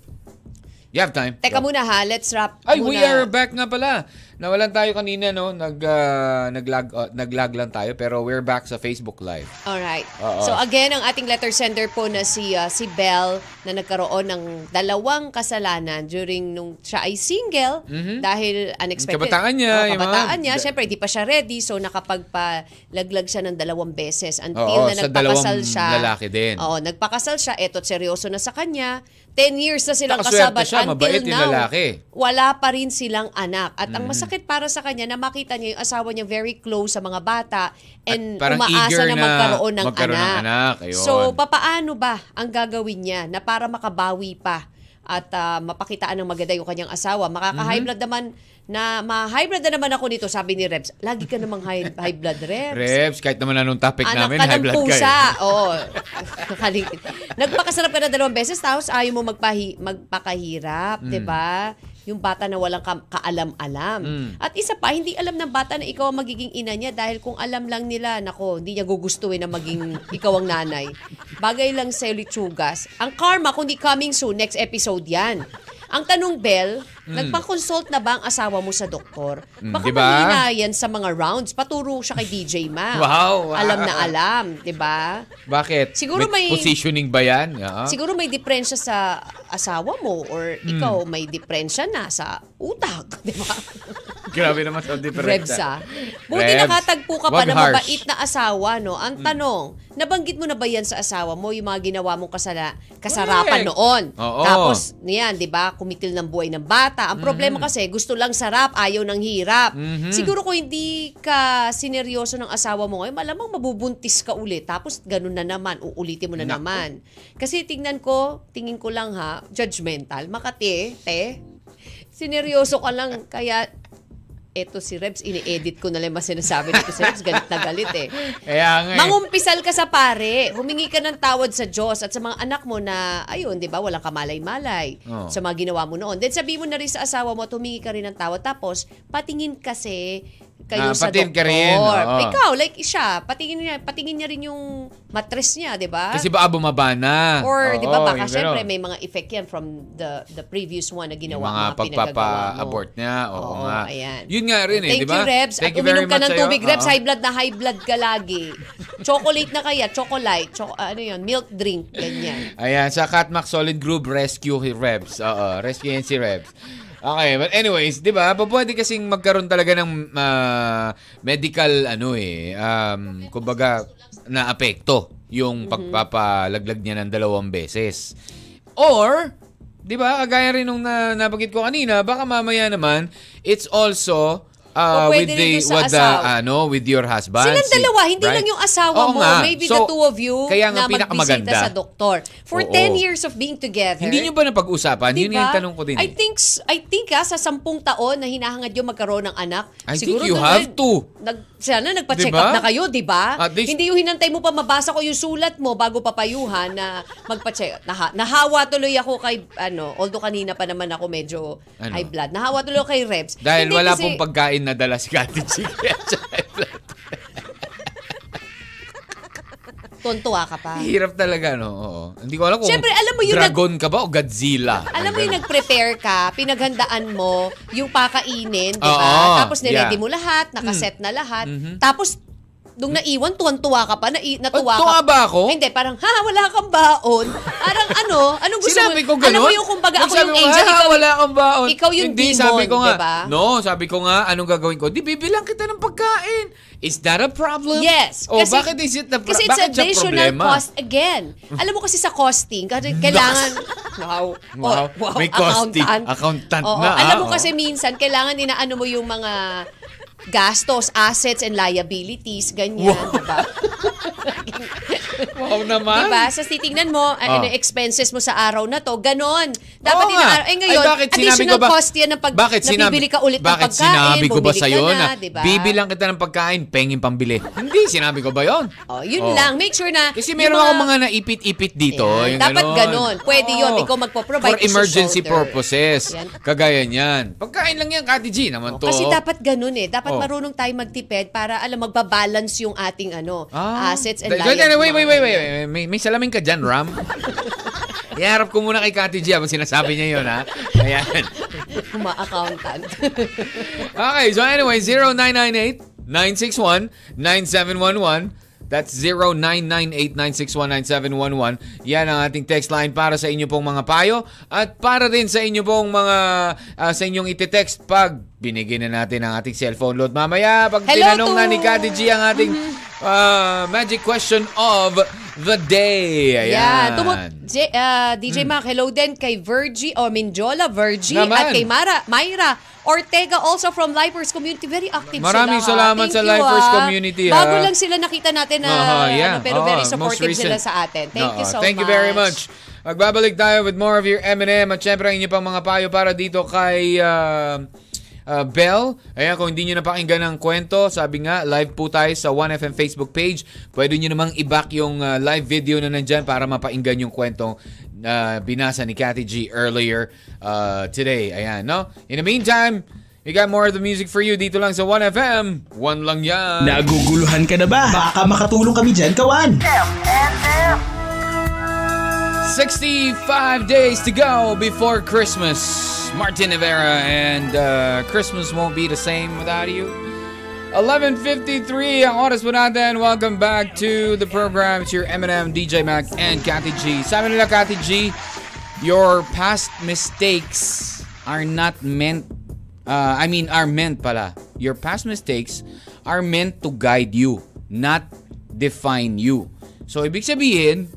You have time. Teka Go. muna ha, let's wrap Ay, muna. we are back nga pala. Nawalan tayo kanina, no? Nag, ah, naglag, ah, naglag lang tayo, pero we're back sa Facebook Live. Alright. Oo. So again, ang ating letter sender po na si uh, si Belle na nagkaroon ng dalawang kasalanan during nung siya ay single dahil unexpected. Kabataan niya, Oh, yung kabataan mga- niya. Siyempre, hindi pa siya ready. So nakapagpalaglag siya ng dalawang beses until Oo, na sa nagpakasal dalawang siya. lalaki din. Oo, nagpakasal siya. Eto, seryoso na sa kanya. 10 years na silang Nakaswerte kasabot siya, until mabait yung now. lalaki. Wala pa rin silang anak. At ang masakit para sa kanya na makita niya yung asawa niya very close sa mga bata and parang umaasa eager na na magkaroon ng magkaroon ng anak. anak. Ayun. So, papaano ba ang gagawin niya na para makabawi pa at ah, mapakitaan ng maganda yung kanyang asawa? Makaka-high Mm-hmm. blood naman na blood na naman ako nito, sabi ni Rebs. Lagi ka namang high, high blood, Rebs. Rebs, kahit naman anong topic Anak namin, ka high blood ka pusa. eh. Oo. Nakaligid. Nagpakasarap ka na dalawang beses, tapos ayaw mo magpahi, magpakahirap, Mm. di ba? Yung bata na walang ka- kaalam-alam. Mm. At isa pa, hindi alam ng bata na ikaw ang magiging ina niya dahil kung alam lang nila, nako, hindi niya gugustuhin na maging ikaw ang nanay. Bagay lang sa litsugas. Ang karma, kundi coming soon, next episode yan. Ang tanong, Bel, nagpa-consult na ba ang asawa mo sa doktor? Mm, Baka di ba? mahina yan sa mga rounds. Paturo siya kay DJ Ma. Wow, wow. Alam na alam, 'di ba? Bakit? Siguro may- positioning ba yan? Ah. Siguro may diferensya sa asawa mo or Hmm. ikaw may diferensya na sa utak, 'di ba? Grabe naman sa difference. Rebs ah. Buti Rebs, nakatagpo ka pa wag na harsh. Mabait na asawa, no? Ang tanong, nabanggit mo na ba yan sa asawa mo, yung mga ginawa mong kasala, kasarapan Correct. noon? Oo. Tapos, niyan, di ba, kumitil ng buhay ng bata. Ang problema Mm-hmm. kasi, gusto lang sarap, ayaw ng hirap. Siguro kung hindi ka sineryoso ng asawa mo ngayon, malamang mabubuntis ka ulit. Tapos, ganun na naman, uulitin mo na Nako. naman. Kasi tingnan ko, tingin ko lang ha, judgmental, makati, te, sineryoso ka lang, kaya eto si Rebs, ini-edit ko na lang mga sinasabi nito si Rebs, galit na galit eh. Kaya nga eh. Mangumpisal ka sa pare, humingi ka ng tawad sa Diyos at sa mga anak mo na, ayun, di ba, walang kamalay-malay Oo. sa mga ginawa mo noon. Then sabi mo na rin sa asawa mo at humingi ka rin ng tawad. Tapos, patingin kasi kayo Ah, sa doktor. ka rin, oo. Ikaw, like siya, patingin niya, patingin niya rin yung mattress niya, di ba? Kasi baka bumaba na. Or, Oo, di ba, baka yung syempre may mga effect yan from the the previous one na Yung ginawa, mga mga, mo. pagpapa-abort niya. Oo, nga. ayan. Yun nga rin eh, Thank di ba? you, Rebs. Thank At you very uminom ka ng sa'yo. tubig. Rebs, Oo. high blood na high blood ka lagi. Chocolate na kaya, chocolate. Choco, ano yun, milk drink, ganyan. Ayan, sa Catmac Solid Group, rescue si Rebs. Oo, rescue yan si Rebs. Okay, but anyways, 'di ba? Pwede kasing magkaroon talaga ng ah, medical ano eh, um, kumbaga na apekto yung pagpapalaglag niya ng dalawang beses. Or 'di ba, kagaya rin nung na, nabanggit ko kanina, baka mamaya naman it's also uh, with the with the ano with your husband. Silang si- dalawa, hindi right? lang yung asawa Oo mo. nga. Maybe So, the two of you kaya nga na magbisita sa doktor. For Oo. 10 years of being together. Hindi nyo ba napag-usapan? Yun Diba? yung tanong ko din. I eh. think I think ah, sa sampung taon na hinahangad yung magkaroon ng anak. I siguro think you have to. Nag, sana nagpa-check Diba? up na kayo, di ba? Least- Hindi yung hinantay mo pa mabasa ko yung sulat mo bago papayuhan na magpa-check. Naha, nahawa tuloy ako kay, ano, although kanina pa naman ako medyo Ano? high blood. Nahawa tuloy ako kay Rebs. Dahil Hindi wala kasi- pong pagkain na dala si Kati high blood. Tontuwa ka pa. Hirap talaga, no? Oo. Hindi ko alam kung Siyempre, alam mo yung dragon ka ba o Godzilla. Alam mo yung nag-prepare ka, pinaghandaan mo yung pakainin, di ba? Oo, Tapos niready yeah. mo lahat, nakaset na lahat. Mhm. Tapos, nung naiwan, tuwan-tuwa ka pa, nai- natuwa Oh, tuwa ka. ba ako? Hindi, parang, ha, wala kang baon. Parang ano, anong gusto Sinabi mo? ko ganun? Alam mo yung kumbaga ako yung angel, "Ah, ikaw, wala kang baon. ikaw yung Hindi, demon, sabi ko nga, diba? No, sabi ko nga, anong gagawin ko? Di, bibilang kita ng pagkain. Is that a problem? Yes. O, bakit is it a pro- Kasi it's bakit additional problema? cost again. Alam mo kasi sa costing, kasi kailangan... Wow. Wow. Oh, May costing. Accountant Oo, na, ah. Alam mo Oo. kasi minsan, kailangan inaano mo yung mga gastos, assets, and liabilities, ganyan, Wow. diba? Wow naman. Diba? Sa titingnan mo, Ah. ano expenses mo sa araw na to, ganon. Dapat Oo ina nga. Eh ngayon, Ay, bakit additional ko ba, cost yan ng pag bakit nabibili ka ulit bakit ng pagkain, sinabi ko ba sa'yo na, na, diba? bibilang kita ng pagkain, pengin pambili? Hindi, sinabi ko ba yon? Oh, yun Oh. lang. Make sure na... Kasi meron ako mga naipit-ipit dito. Ayan, yung dapat ganon. ganon. Pwede yun. Oo. Ikaw magpo-provide For emergency shoulder. purposes. Yan. Kagaya niyan. Pagkain lang yan, Kati G naman to. Kasi dapat ganun eh. Dapat Oh. marunong tayo magtipid para alam magbabalance yung ating ano, assets and liabilities. Wait, wait, wait, wait. wait. May, may salamin ka dyan, Ram. Iharap ko muna kay Kati G habang sinasabi niya yun, ha? Ayan. Kuma-accountant. Okay, so anyway, 0998-961-9711. That's 0998-961-9711. Yan ang ating text line para sa inyo pong mga payo at para din sa inyo pong mga ah, sa inyong iti-text pag binigyan na natin ang ating cellphone load. Mamaya, pag Hello tinanong to- na ni Kati G ang ating ah, magic question of the day. Ayan. Yan. Tumut, J, ah, DJ Mac, hello din kay Virgie o Minjola Virgie. Naman. at kay Mara, Myra Ortega also from Lifers Community. Very active Maraming sila. ha. salamat Thank sa you, Lifers. Community, Bago ah. lang sila nakita natin na Oo, yeah. ano, pero Oo, very most supportive sila sa atin. Thank you Oo, so thank much. you very much. Magbabalik tayo with more of your M&M at syempre ang inyo pang mga payo para dito kay uh, uh, Bell. Ayan, kung hindi nyo napakinggan ng kwento, sabi nga, live po tayo sa 1FM Facebook page. Pwede nyo namang i-back yung uh, live video na nandyan para mapainggan yung kwentong na binasa ni Cathy G earlier uh, today. Ayan, no? In the meantime, we got more of the music for you dito lang sa 1FM. One lang yan. Naguguluhan ka na ba? Baka makatulong kami dyan, kawan. M&M. 65 days to go before Christmas. Martin Rivera and uh, Christmas won't be the same without you. 11.53 ang oras po natin. Welcome back to the program. It's your Eminem, DJ Mac, and Kathy G. Sabi nila, Kathy G, your past mistakes are not meant, uh, I mean, are meant pala. Your past mistakes are meant to guide you, not define you. So, ibig sabihin,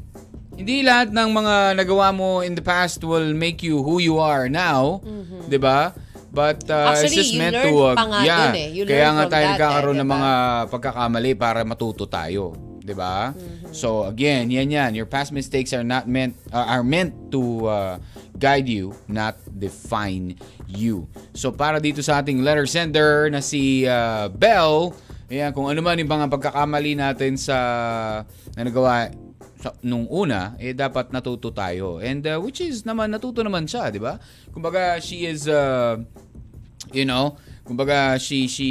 hindi lahat ng mga nagawa mo in the past will make you who you are now, 'di ba? But uh, it's Actually, just you meant to uh, pa nga yeah. dun eh. You Kaya nga tayo that nagkakaroon eh, ng diba? mga pagkakamali para matuto tayo, 'di ba? Mm-hmm. So again, yan yan. Your past mistakes are not meant uh, are meant to uh, guide you, not define you. So para dito sa ating letter sender na si uh, Bell, ayan, kung ano man yung mga pagkakamali natin sa na nagawa sa, nung una, eh dapat natuto tayo. And uh, which is naman, natuto naman siya, di ba? Kumbaga, she is, uh, you know, kumbaga, she, she,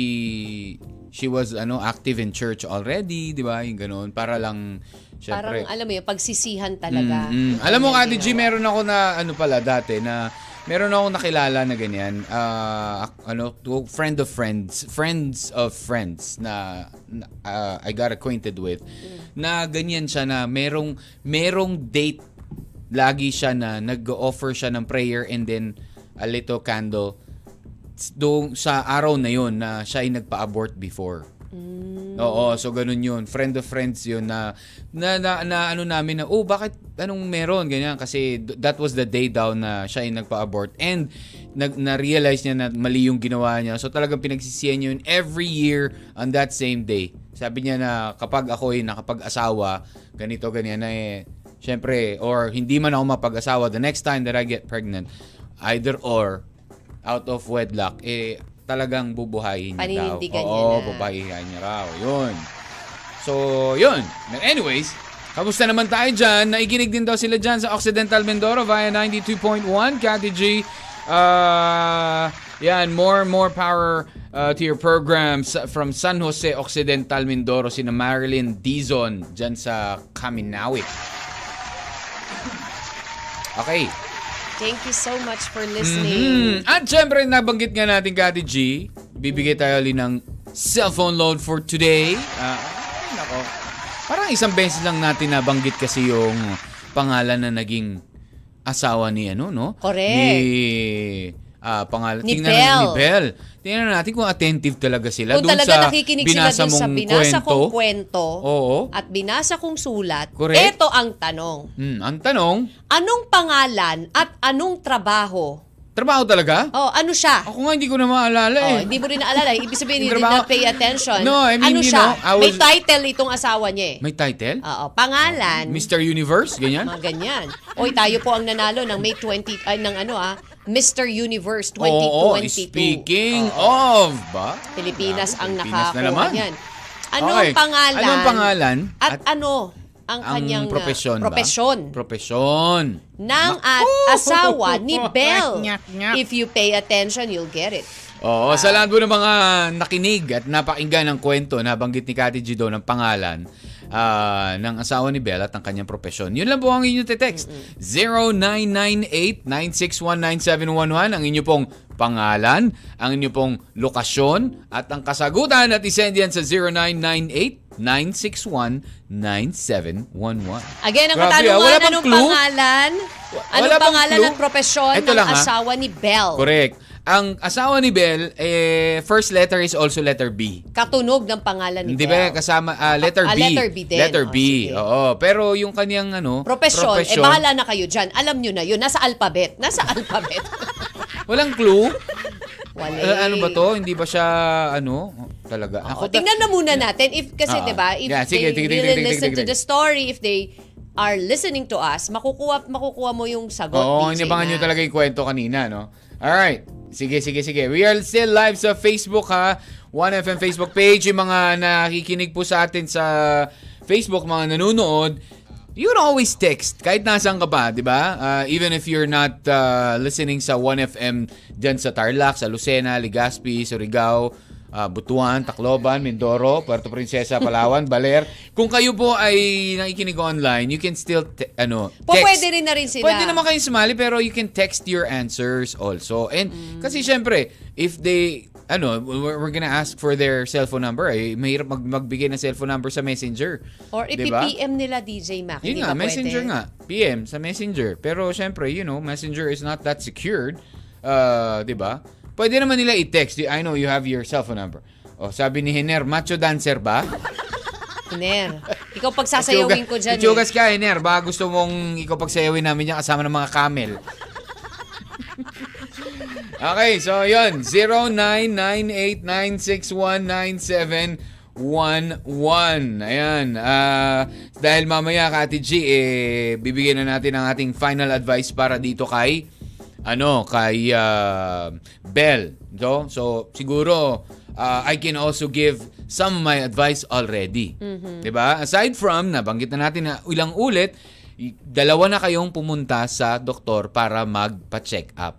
she was, ano, active in church already, di ba? Yung ganun, para lang, syempre. Parang alam mo yung pagsisihan talaga. Mm, mm. Alam mo, Ate G, meron ako na, ano pala, dati, na, meron ako nakilala na ganyan, ah, ano, friend of friends, friends of friends na, ah, I got acquainted with, na ganyan siya na merong, merong date, lagi siya na nag-offer siya ng prayer and then a little candle doon sa araw na yon na siya ay nagpa-abort before. Oo, so ganun yun. Friend of friends yun na, na, na, na ano namin na, oh, bakit, anong meron? Ganyan, kasi th- that was the day daw na siya ay nagpa-abort. And nag, na-realize niya na mali yung ginawa niya. So talagang pinagsisiyan yun every year on that same day. Sabi niya na kapag ako ay nakapag-asawa, ganito, ganyan na eh, syempre, or hindi man ako mapag-asawa, the next time that I get pregnant, either or, out of wedlock, eh, talagang bubuhayin niya daw. Oo, bubuhayin niya raw. Yun. So, yun. But anyways, kamusta naman tayo dyan? Naikinig din daw sila dyan sa Occidental Mindoro via 92.1. Kati G, uh, yan, more more power uh, to your programs from San Jose Occidental Mindoro, sina Marilyn Dizon dyan sa Kaminawit. Okay. Thank you so much for listening. Mm. At syempre, nabanggit nga natin, Kati G, bibigay tayo ulit ng cellphone load for today. Ah, ay, nako. Parang isang beses lang natin nabanggit kasi yung pangalan na naging asawa ni ano, no? Correct. Ni ah, pangalan. Ni tingnan natin ni Belle. Tingnan natin kung attentive talaga sila Kung talaga sa nakikinig sila binasa dun sa binasa kwento. kong kwento Oo. at binasa kong sulat, Correct. ito ang tanong. Hmm, ang tanong, Anong pangalan at anong trabaho? trabaho talaga? Oh, ano siya? Ako nga hindi ko na maalala Oh, eh. hindi mo rin naalala. Ibig sabihin, you did not pay attention. No, I mean, ano you siya? know, I May was- title itong asawa niya eh. May title? Oo, pangalan. Mr. Universe? Ganyan? Mga ganyan. Oy, tayo po ang nanalo ng May 20, ay, ng ano ah, Mr. Universe Oo, 2022. speaking of, ba? Pilipinas Grabe, ang Pilipinas na nakakuha naman. niyan. Anong Okay. pangalan? Anong pangalan? At, At ano ang Ang kanyang ah, profesyon ba? profesyon Profesyon. ng at asawa ni Belle. If you pay attention, you'll get it. Oo, sa lahat po ng mga nakinig at napakinggan ng kwento, nabanggit ni Kati G doon ang pangalan ah, ng asawa ni Bella at ang kanyang profesyon. Yun lang po ang inyong text. 0998-9619711 ang inyong pong pangalan, ang inyong pong lokasyon at ang kasagutan at isend yan sa 0998-961-9711. Again, ang ah, katanungan, wala anong clue? pangalan? Wala Anong bang pangalan clue? at propesyon Ito ng lang, ha? asawa ni Belle? Correct. Ang asawa ni Belle, eh, first letter is also letter B. Katunog ng pangalan ni Hindi ba Belle. kasama ah, letter Ah, B? letter B din. Letter Oh, B. sige. Oo, pero yung kanyang ano, Profesyon, eh bahala na kayo dyan. Alam nyo na yun. Nasa alphabet. Nasa alphabet. Walang clue. Wala. Ah, ano ba to? Hindi ba siya ano? Talaga. O, ta- tingnan na muna natin. If, kasi, Oo. di ba, if Yeah, sige, they really listen to the story, if they are listening to us, makukuha, makukuha mo yung sagot, Oo, inabangan na- nyo talaga yung kwento kanina, no? Alright. Sige, sige, sige. We are still live sa Facebook, ha? 1FM Facebook page. Yung mga nakikinig po sa atin sa Facebook, mga nanonood, you can always text kahit nasaan ka pa, di ba? Uh, even if you're not uh, listening sa 1FM dyan sa Tarlac, sa Lucena, Legazpi, Surigao, uh, Butuan, Tacloban, Mindoro, Puerto Princesa, Palawan, Baler. Kung kayo po ay nakikinig online, you can still te- ano, Po, text. pwede rin na rin sila. Pwede naman kayong sumali pero you can text your answers also. And Mm. kasi syempre, if they ano, we're, we're gonna ask for their cellphone number. Eh, mahirap mag, magbigay ng cellphone number sa Messenger. Or Diba? ipi-PM nila DJ Mac. Yun nga, Messenger pwede? nga. PM sa Messenger. Pero syempre, you know, Messenger is not that secured. Uh, ba? Pwede naman nila i-text. I know you have your cellphone number. Oh, sabi ni Hiner, macho dancer ba? Hiner. Ikaw pagsasayawin ko dyan. Itsugas Eh. ka, Hiner. Baka gusto mong ikaw pagsayawin namin yan kasama ng mga camel. okay, so yun. 0998-961-9711. Ayan. ah, dahil mamaya, Kati G, eh, bibigyan na natin ang ating final advice para dito kay ano kay uh, Bell. So, so siguro uh, I can also give some of my advice already. 'Di ba? Aside from nabanggit na natin na ilang ulit, dalawa na kayong pumunta sa doktor para magpa-check up.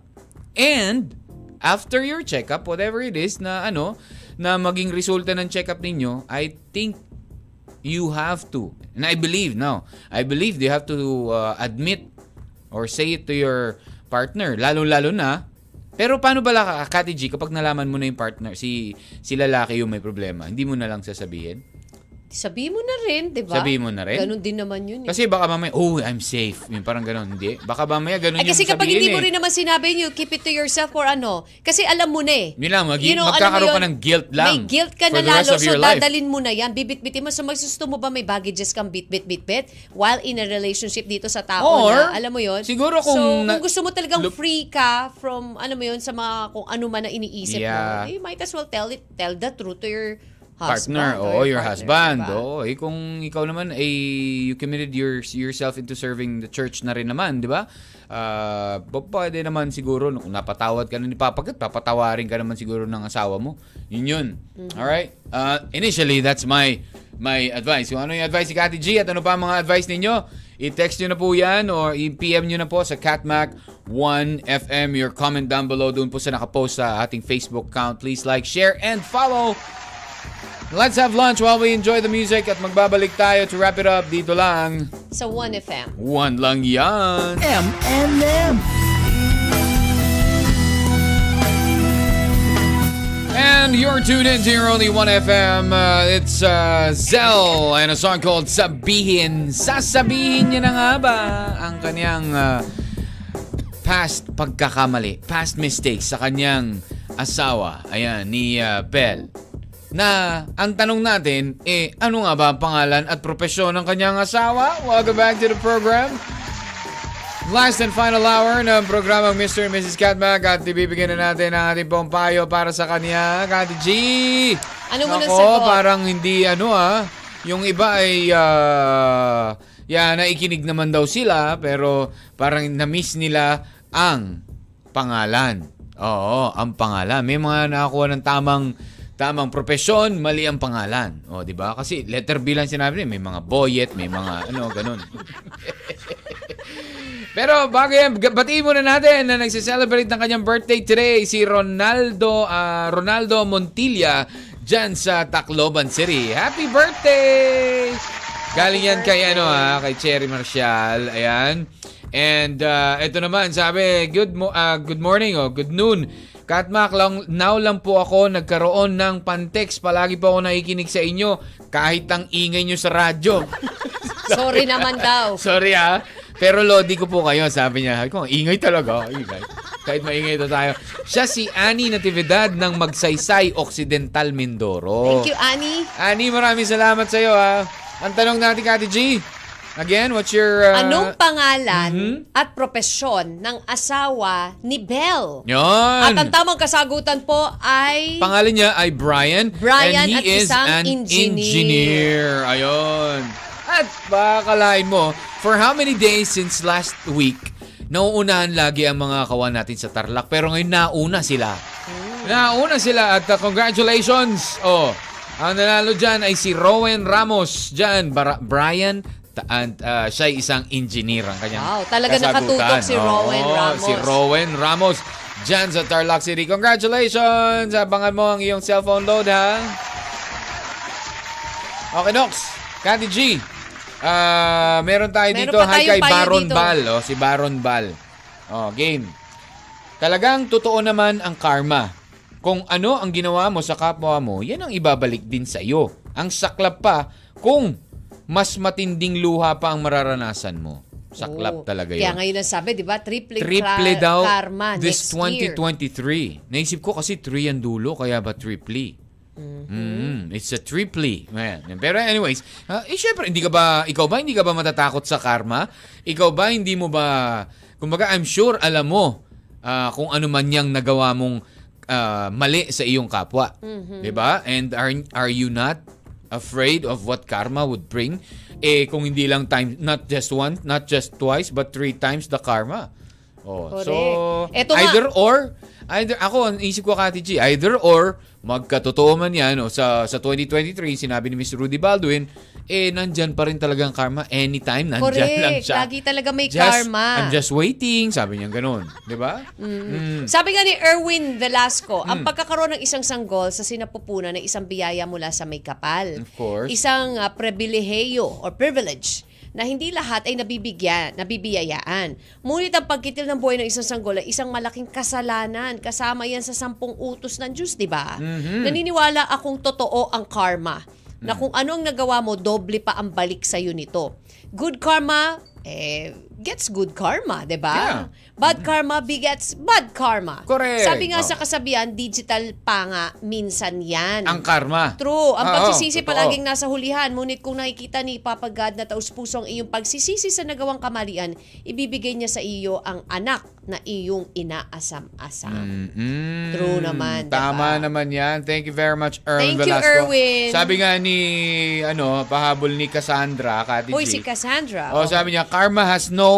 And after your checkup, whatever it is na ano, na maging resulta ng checkup ninyo, I think you have to, and I believe now, I believe you have to uh, admit or say it to your partner, lalo-lalo na, pero paano ba Kati G, kapag nalaman mo na yung partner, si, si lalaki yung may problema, hindi mo na lang sasabihin? Sabihin mo na rin, di ba? Sabihin mo na rin? Ganun din naman yun. Eh. Kasi baka mamaya, oh, I'm safe. Yung parang ganun, hindi. Baka mamaya ganun Ay, kasi yung kapag sabihin hindi mo eh. rin naman sinabi you keep it to yourself or ano. Kasi alam mo na eh. Yun lang, mag- You know, magkakaroon ka yun, ng guilt lang May guilt ka na lalo. So, life. dadalin mo na yan. Bibit-bitin mo. So, magsusto mo ba may baggages kang bit-bit-bit-bit while in a relationship dito sa tao Or, na, alam mo yun? siguro kung So, na- kung gusto mo talagang look- free ka from, ano mo yun, sa mga, kung ano man na iniisip Yeah. mo, you might as well tell it, tell the truth to your. Partner or o your partner, husband diba? oo. Eh kung ikaw naman ay you committed your, yourself into serving the church na rin naman di ba Ah, p- pwede naman siguro kung napatawad ka na ni Papa Kat, papatawarin ka naman siguro ng asawa mo. Yun yun. Alright? Ah, initially that's my my advice. Kung ano yung advice ni Kati G at ano pa ang mga advice ninyo? I-text nyo na po yan or i-PM nyo na po sa Catmac 1FM your comment down below doon po sa nakapost sa ating Facebook account. Please like, share, and follow Let's have lunch while we enjoy the music at magbabalik tayo to wrap it up dito lang. Sa 1FM. One lang yan. M&M. And you're tuned into your only 1FM. Uh, it's uh, Zell and a song called Sabihin. Sasabihin niya na nga ba ang kanyang uh, past pagkakamali, past mistakes sa kanyang asawa, ayan, ni uh, Belle. Na ang tanong natin, eh, ano nga ba ang pangalan at propesyon ng kanyang asawa? Welcome back to the program. Last and final hour ng programang Mr. and Mrs. Catmac at ibibigyan na natin ang ating pong payo para sa kanya. Kati G! Ano mo Nako, sagot? parang hindi ano ah. Yung iba ay uh, yan, naikinig naman daw sila pero parang na-miss nila ang pangalan. Oo, ang pangalan. May mga nakakuha ng tamang tamang profesyon, mali ang pangalan. O, di ba? Kasi letter B lang sinabi niya. May mga boyet, may mga ano, ganun. Pero bago yan, batiin muna natin na nagse-celebrate ng kanyang birthday today si Ronaldo ah, Ronaldo Montilla dyan sa Tacloban City. Happy birthday! Galing yan kay ano ha, kay Cherry Marcial. Ayan. And uh, ito naman, sabi, good mo ah, good morning o good noon. Katmak, lang, now lang po ako nagkaroon ng pantex. Palagi po ako nakikinig sa inyo kahit ang ingay nyo sa radyo. Sorry naman daw. Sorry ah. Pero lodi ko po kayo, sabi niya. Sabi ko, ingay talaga. Ingay. Kahit maingay ito tayo. Siya si Annie Natividad ng Magsaysay Occidental Mindoro. Thank you, Annie. Annie, maraming salamat sa iyo ha. Ang tanong natin, Kati G. Again, what's your... uh, Anong pangalan mhm. at propesyon ng asawa ni Belle? Yun. At ang tamang kasagutan po ay... Pangalan niya ay Brian. Brian and he at is isang an engineer. Ayun. At bakalain mo, for how many days since last week, nauunahan lagi ang mga kawan natin sa Tarlac. Pero ngayon nauna sila. Nauna sila at uh, congratulations. Oh, ang nanalo dyan ay si Rowan Ramos. Dyan, Bara- Brian and uh, siya ay isang engineer ang kanyang Wow, talaga kasagutan. nakatutok si Rowan Oo, Ramos. Si Rowan Ramos. Dyan sa Tarlac City. Congratulations! Abangan mo ang iyong cellphone load, ha? Okay, Nox. Candy G. Ah, meron tayo Meron dito. Hi kay Baron dito. Bal. Oh, si Baron Bal. Oh, game. Talagang totoo naman ang karma. Kung ano ang ginawa mo sa kapwa mo, yan ang ibabalik din sa iyo. Ang saklap pa, kung mas matinding luha pa ang mararanasan mo. Saklap Oo. talaga Kaya yun. ngayon ang sabi, di ba? Triple, Triple kra- daw karma this next year. 2023. Naisip ko kasi 3 ang dulo, kaya ba triple? Mm, it's a triple. Man. Pero anyways, ah, eh syempre, hindi ka ba, ikaw ba hindi ka ba matatakot sa karma? Ikaw ba hindi mo ba, kumbaga I'm sure alam mo ah, kung ano man yang nagawa mong ah, mali sa iyong kapwa. 'Di ba? And are are you not afraid of what karma would bring? Eh kung hindi lang time not just one, not just twice, but three times the karma. Oh, Correct. so Eto nga. either or either ako ang isip ko Kati G, either or magkatotoo man 'yan o sa sa 2023 sinabi ni Miss Rudy Baldwin eh nandyan pa rin talagang karma anytime nandyan lang Correct. siya. Lagi talaga may Just- karma. I'm just waiting, sabi niya ganun, 'di ba? Mm. Sabi nga ni Erwin Velasco, ang pagkakaroon ng isang sanggol sa sinapupunan ng isang biyaya mula sa may kapal. Of course. Isang uh, pribileheyo or privilege na hindi lahat ay nabibigyan, nabibiyayaan. Ngunit ang pagkitil ng buhay ng isang sanggol ay isang malaking kasalanan. Kasama yan sa sampung utos ng Diyos, di ba? Naniniwala akong totoo ang karma. Na kung ano ang nagawa mo, doble pa ang balik sa'yo nito. Good karma, eh, gets good karma, di ba? Yeah. Bad karma begets bad karma. Correct. Sabi nga Oh. sa kasabihan, digital pa nga, minsan yan. Ang karma. True. Ang Oo, pagsisisi totoo. palaging nasa hulihan. Ngunit kung nakikita ni Papa God na taus puso ang iyong pagsisisi sa nagawang kamalian, ibibigay niya sa iyo ang anak na iyong inaasam-asam. Mm, True naman, Tama diba? naman yan. Thank you very much, Erwin Thank you, Velasco. Erwin. Sabi nga ni, ano, pahabol ni Cassandra, Kati G. si Cassandra. Oh, sabi niya, karma has no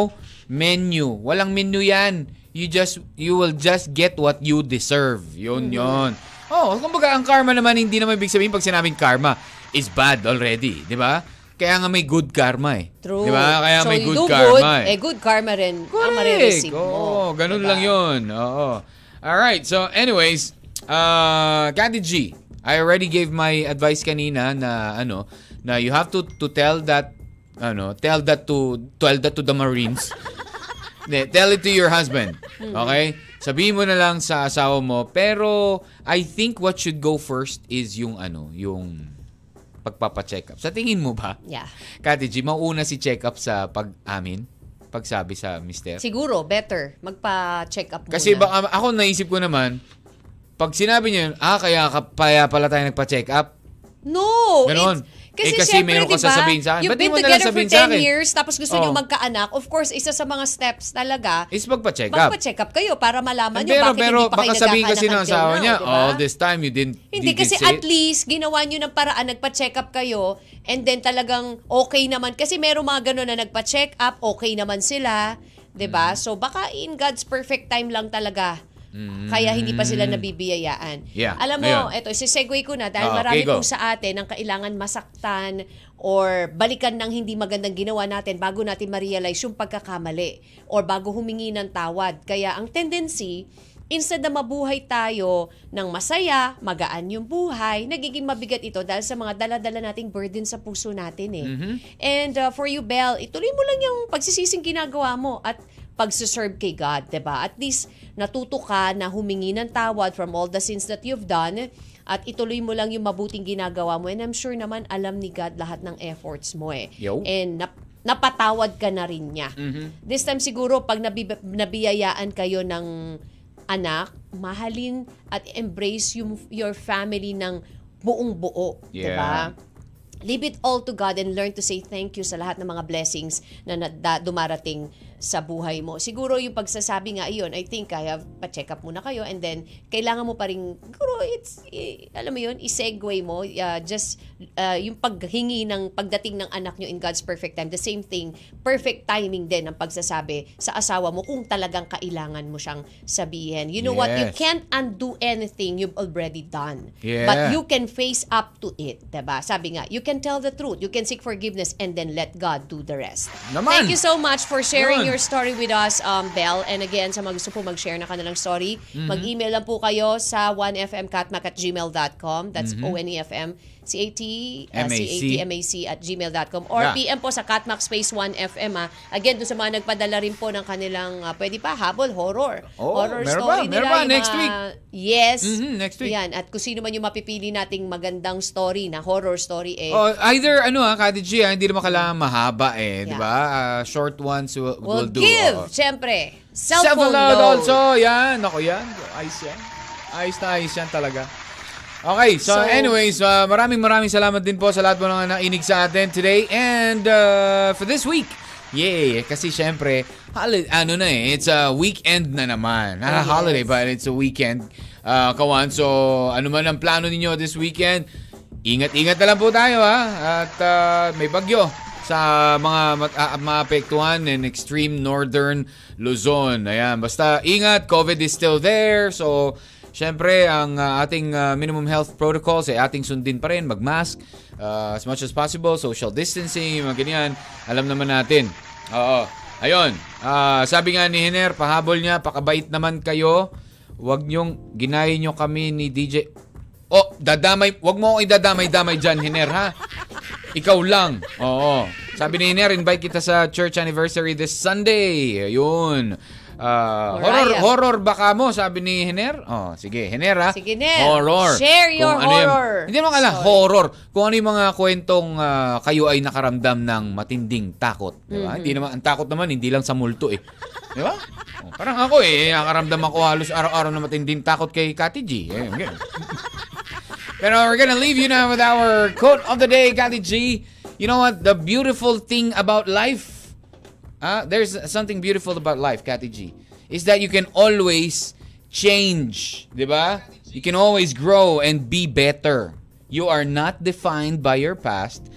menu. Walang menu yan. You just, you will just get what you deserve. Yun, Mm-hmm. yun. Oh, kumbaga, ang karma naman, hindi naman ibig sabihin pag sinabing karma is bad already. Di ba? Kaya nga may good karma eh. True. Di ba? Kaya so, may you good do karma good, eh. eh, good karma rin ang Correct. marireceive mo. Oo, ganun Diba? lang yun. Oo. Alright, so anyways, uh, Candy G, I already gave my advice kanina na ano, na you have to to tell that ano, tell that to tell that to the Marines. Hindi, tell it to your husband. Okay? Sabihin mo na lang sa asawa mo, pero I think what should go first is yung ano, yung pagpapa-check up. Sa tingin mo ba? Yeah. Kati G, mauna si check up sa pag-amin? Pagsabi sa mister? Siguro, better. Magpa-check up muna. Kasi baka ako naisip ko naman, pag sinabi niya, yun, ah, kaya, ka- kaya pala tayo nagpa-check up. No! Ganon. It's, Eh, kasi, kasi syempre, meron ka diba, sasabihin sa akin. You've been together for sabihin sa 10 akin? years, tapos gusto niyo Oh. magkaanak. Of course, isa sa mga steps talaga, Is magpa-check up. magpa-check up kayo para malaman pero, bakit pero hindi pa kayo baka sabihin kasi ng nagkakaanak asawa niya, diba? all this time you didn't, Hindi you kasi at least ginawa niyo ng paraan nagpa-check up kayo and then talagang okay naman kasi merong mga ganun na nagpa-check up, okay naman sila, 'di Mm. ba? So baka in God's perfect time lang talaga. Kaya hindi pa sila nabibiyayaan. Mm. Yeah, Alam mo, ayun. eto, isisegue ko na dahil Oh, marami okay, go. po sa atin ang kailangan masaktan or balikan ng hindi magandang ginawa natin bago natin ma-realize yung pagkakamali or bago humingi ng tawad. Kaya ang tendency, instead na mabuhay tayo ng masaya, magaan yung buhay, nagiging mabigat ito dahil sa mga dala-dala nating burden sa puso natin eh. And uh, for you, Belle, ituloy mo lang yung pagsisising ginagawa mo at pagsuserve kay God, ba? At least natuto ka na humingi ng tawad from all the sins that you've done at ituloy mo lang yung mabuting ginagawa mo. And I'm sure naman alam ni God lahat ng efforts mo eh. Yo. And nap- napatawad ka na rin niya. This time siguro pag nabi- nabiyayaan kayo ng anak, mahalin at embrace yung your family ng buong buo, 'di ba? Yeah. Leave it all to God and learn to say thank you sa lahat ng mga blessings na, na da- dumarating sa buhay mo. Siguro yung pagsasabi nga iyon, I think I have pa-check up muna kayo and then kailangan mo pa rin, siguro it's, eh, alam mo yun, i-segue mo, uh, just uh, yung paghingi ng pagdating ng anak nyo in God's perfect time. The same thing, perfect timing din ang pagsasabi sa asawa mo kung talagang kailangan mo siyang sabihin. You know what? You Yes. can't undo anything you've already done. Yeah. But you can face up to it, 'di ba? Sabi nga, you can tell the truth, you can seek forgiveness and then let God do the rest. Naman. Thank you so much for sharing Yun. your story with us, um, Belle. And again, sa mga gusto po mag-share na kanilang story, Mm-hmm. mag-email lang po kayo sa 1fmcatmac at gmail.com. That's Mm-hmm. O-N-E-F-M C-A-T, uh, M-A-C. C-A-T-M-A-C at gmail.com. Or Yeah. PM po sa Catmac Space 1FM. Ah. Again, doon sa mga nagpadala rin po ng kanilang, ah, pwede pa, habol, horror. Oh, horror meron story pa, nila. meron yung next mga- week. Yes. Mhm, next week. Yan. At kung sino man yung mapipili nating magandang story na horror story, eh, Oh, either ano ha, Kati G, ah, hindi naman kailangan mahaba eh, di Yeah. ba? Ah, short ones will, will will do. give, oo. syempre. Cellphone Self-load load. also, yan. Ako yan. Ayos yan. Ayos na ayos yan talaga. Okay, so, So- anyways, uh, maraming maraming salamat din po sa lahat po ng nainig sa atin today and uh, for this week. Yay! Kasi syempre, holiday, ano na eh, it's a weekend na naman. Not a holiday, but it's a weekend. Uh, kawan, so ano man ang plano ninyo this weekend, ingat-ingat na lang po tayo ha. At uh, may bagyo. sa mga mat- ah, maapektuhan in extreme northern Luzon. Ayan, basta ingat, COVID is still there. So, syempre, ang ah, ating ah, minimum health protocols ay ating sundin pa rin, mag-mask ah, as much as possible, social distancing, mga ganyan. Alam naman natin. Oo. Ayun, ah, sabi nga ni Hiner, pahabol niya, pakabait naman kayo. Huwag niyong ginayin niyo kami ni DJ. Oh, dadamay, wag mo akong idadamay-damay dyan, Hiner, ha? Ikaw lang. Oo. Sabi ni Hiner, invite kita sa church anniversary this Sunday. Ayun. Ah, horror, horror baka mo, sabi ni Hiner. Oh, sige, Hiner ha. Sige, Ner. Horror. Share your Kung ano yung- horror. hindi mo kala, horror. Kung ano yung mga kwentong ah, kayo ay nakaramdam ng matinding takot. Di Mm-hmm. ba? Hindi naman, ang takot naman, hindi lang sa multo eh. Di ba? Oh, parang ako eh, nakaramdam ako halos araw-araw na matinding takot kay Kati G. Eh, ganun. Pero we're gonna leave you now with our quote of the day, Kati G. You know what? The beautiful thing about life, ah, there's something beautiful about life, Kati G, is that you can always change, di ba? You can always grow and be better. You are not defined by your past.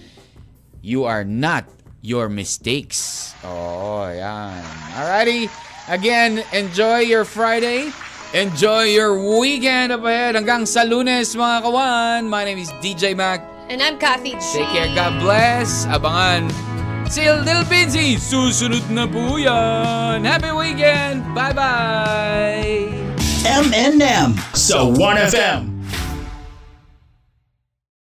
You are not your mistakes. Oh, yan. Alrighty. Again, enjoy your Friday. Enjoy your weekend up ahead. Hanggang sa lunes, mga kawan. My name is DJ Mac. And I'm Kathy G. Take care. God bless. Abangan si Lil Pinzy. Susunod na po yan. Happy weekend. Bye-bye. M&M. So 1FM.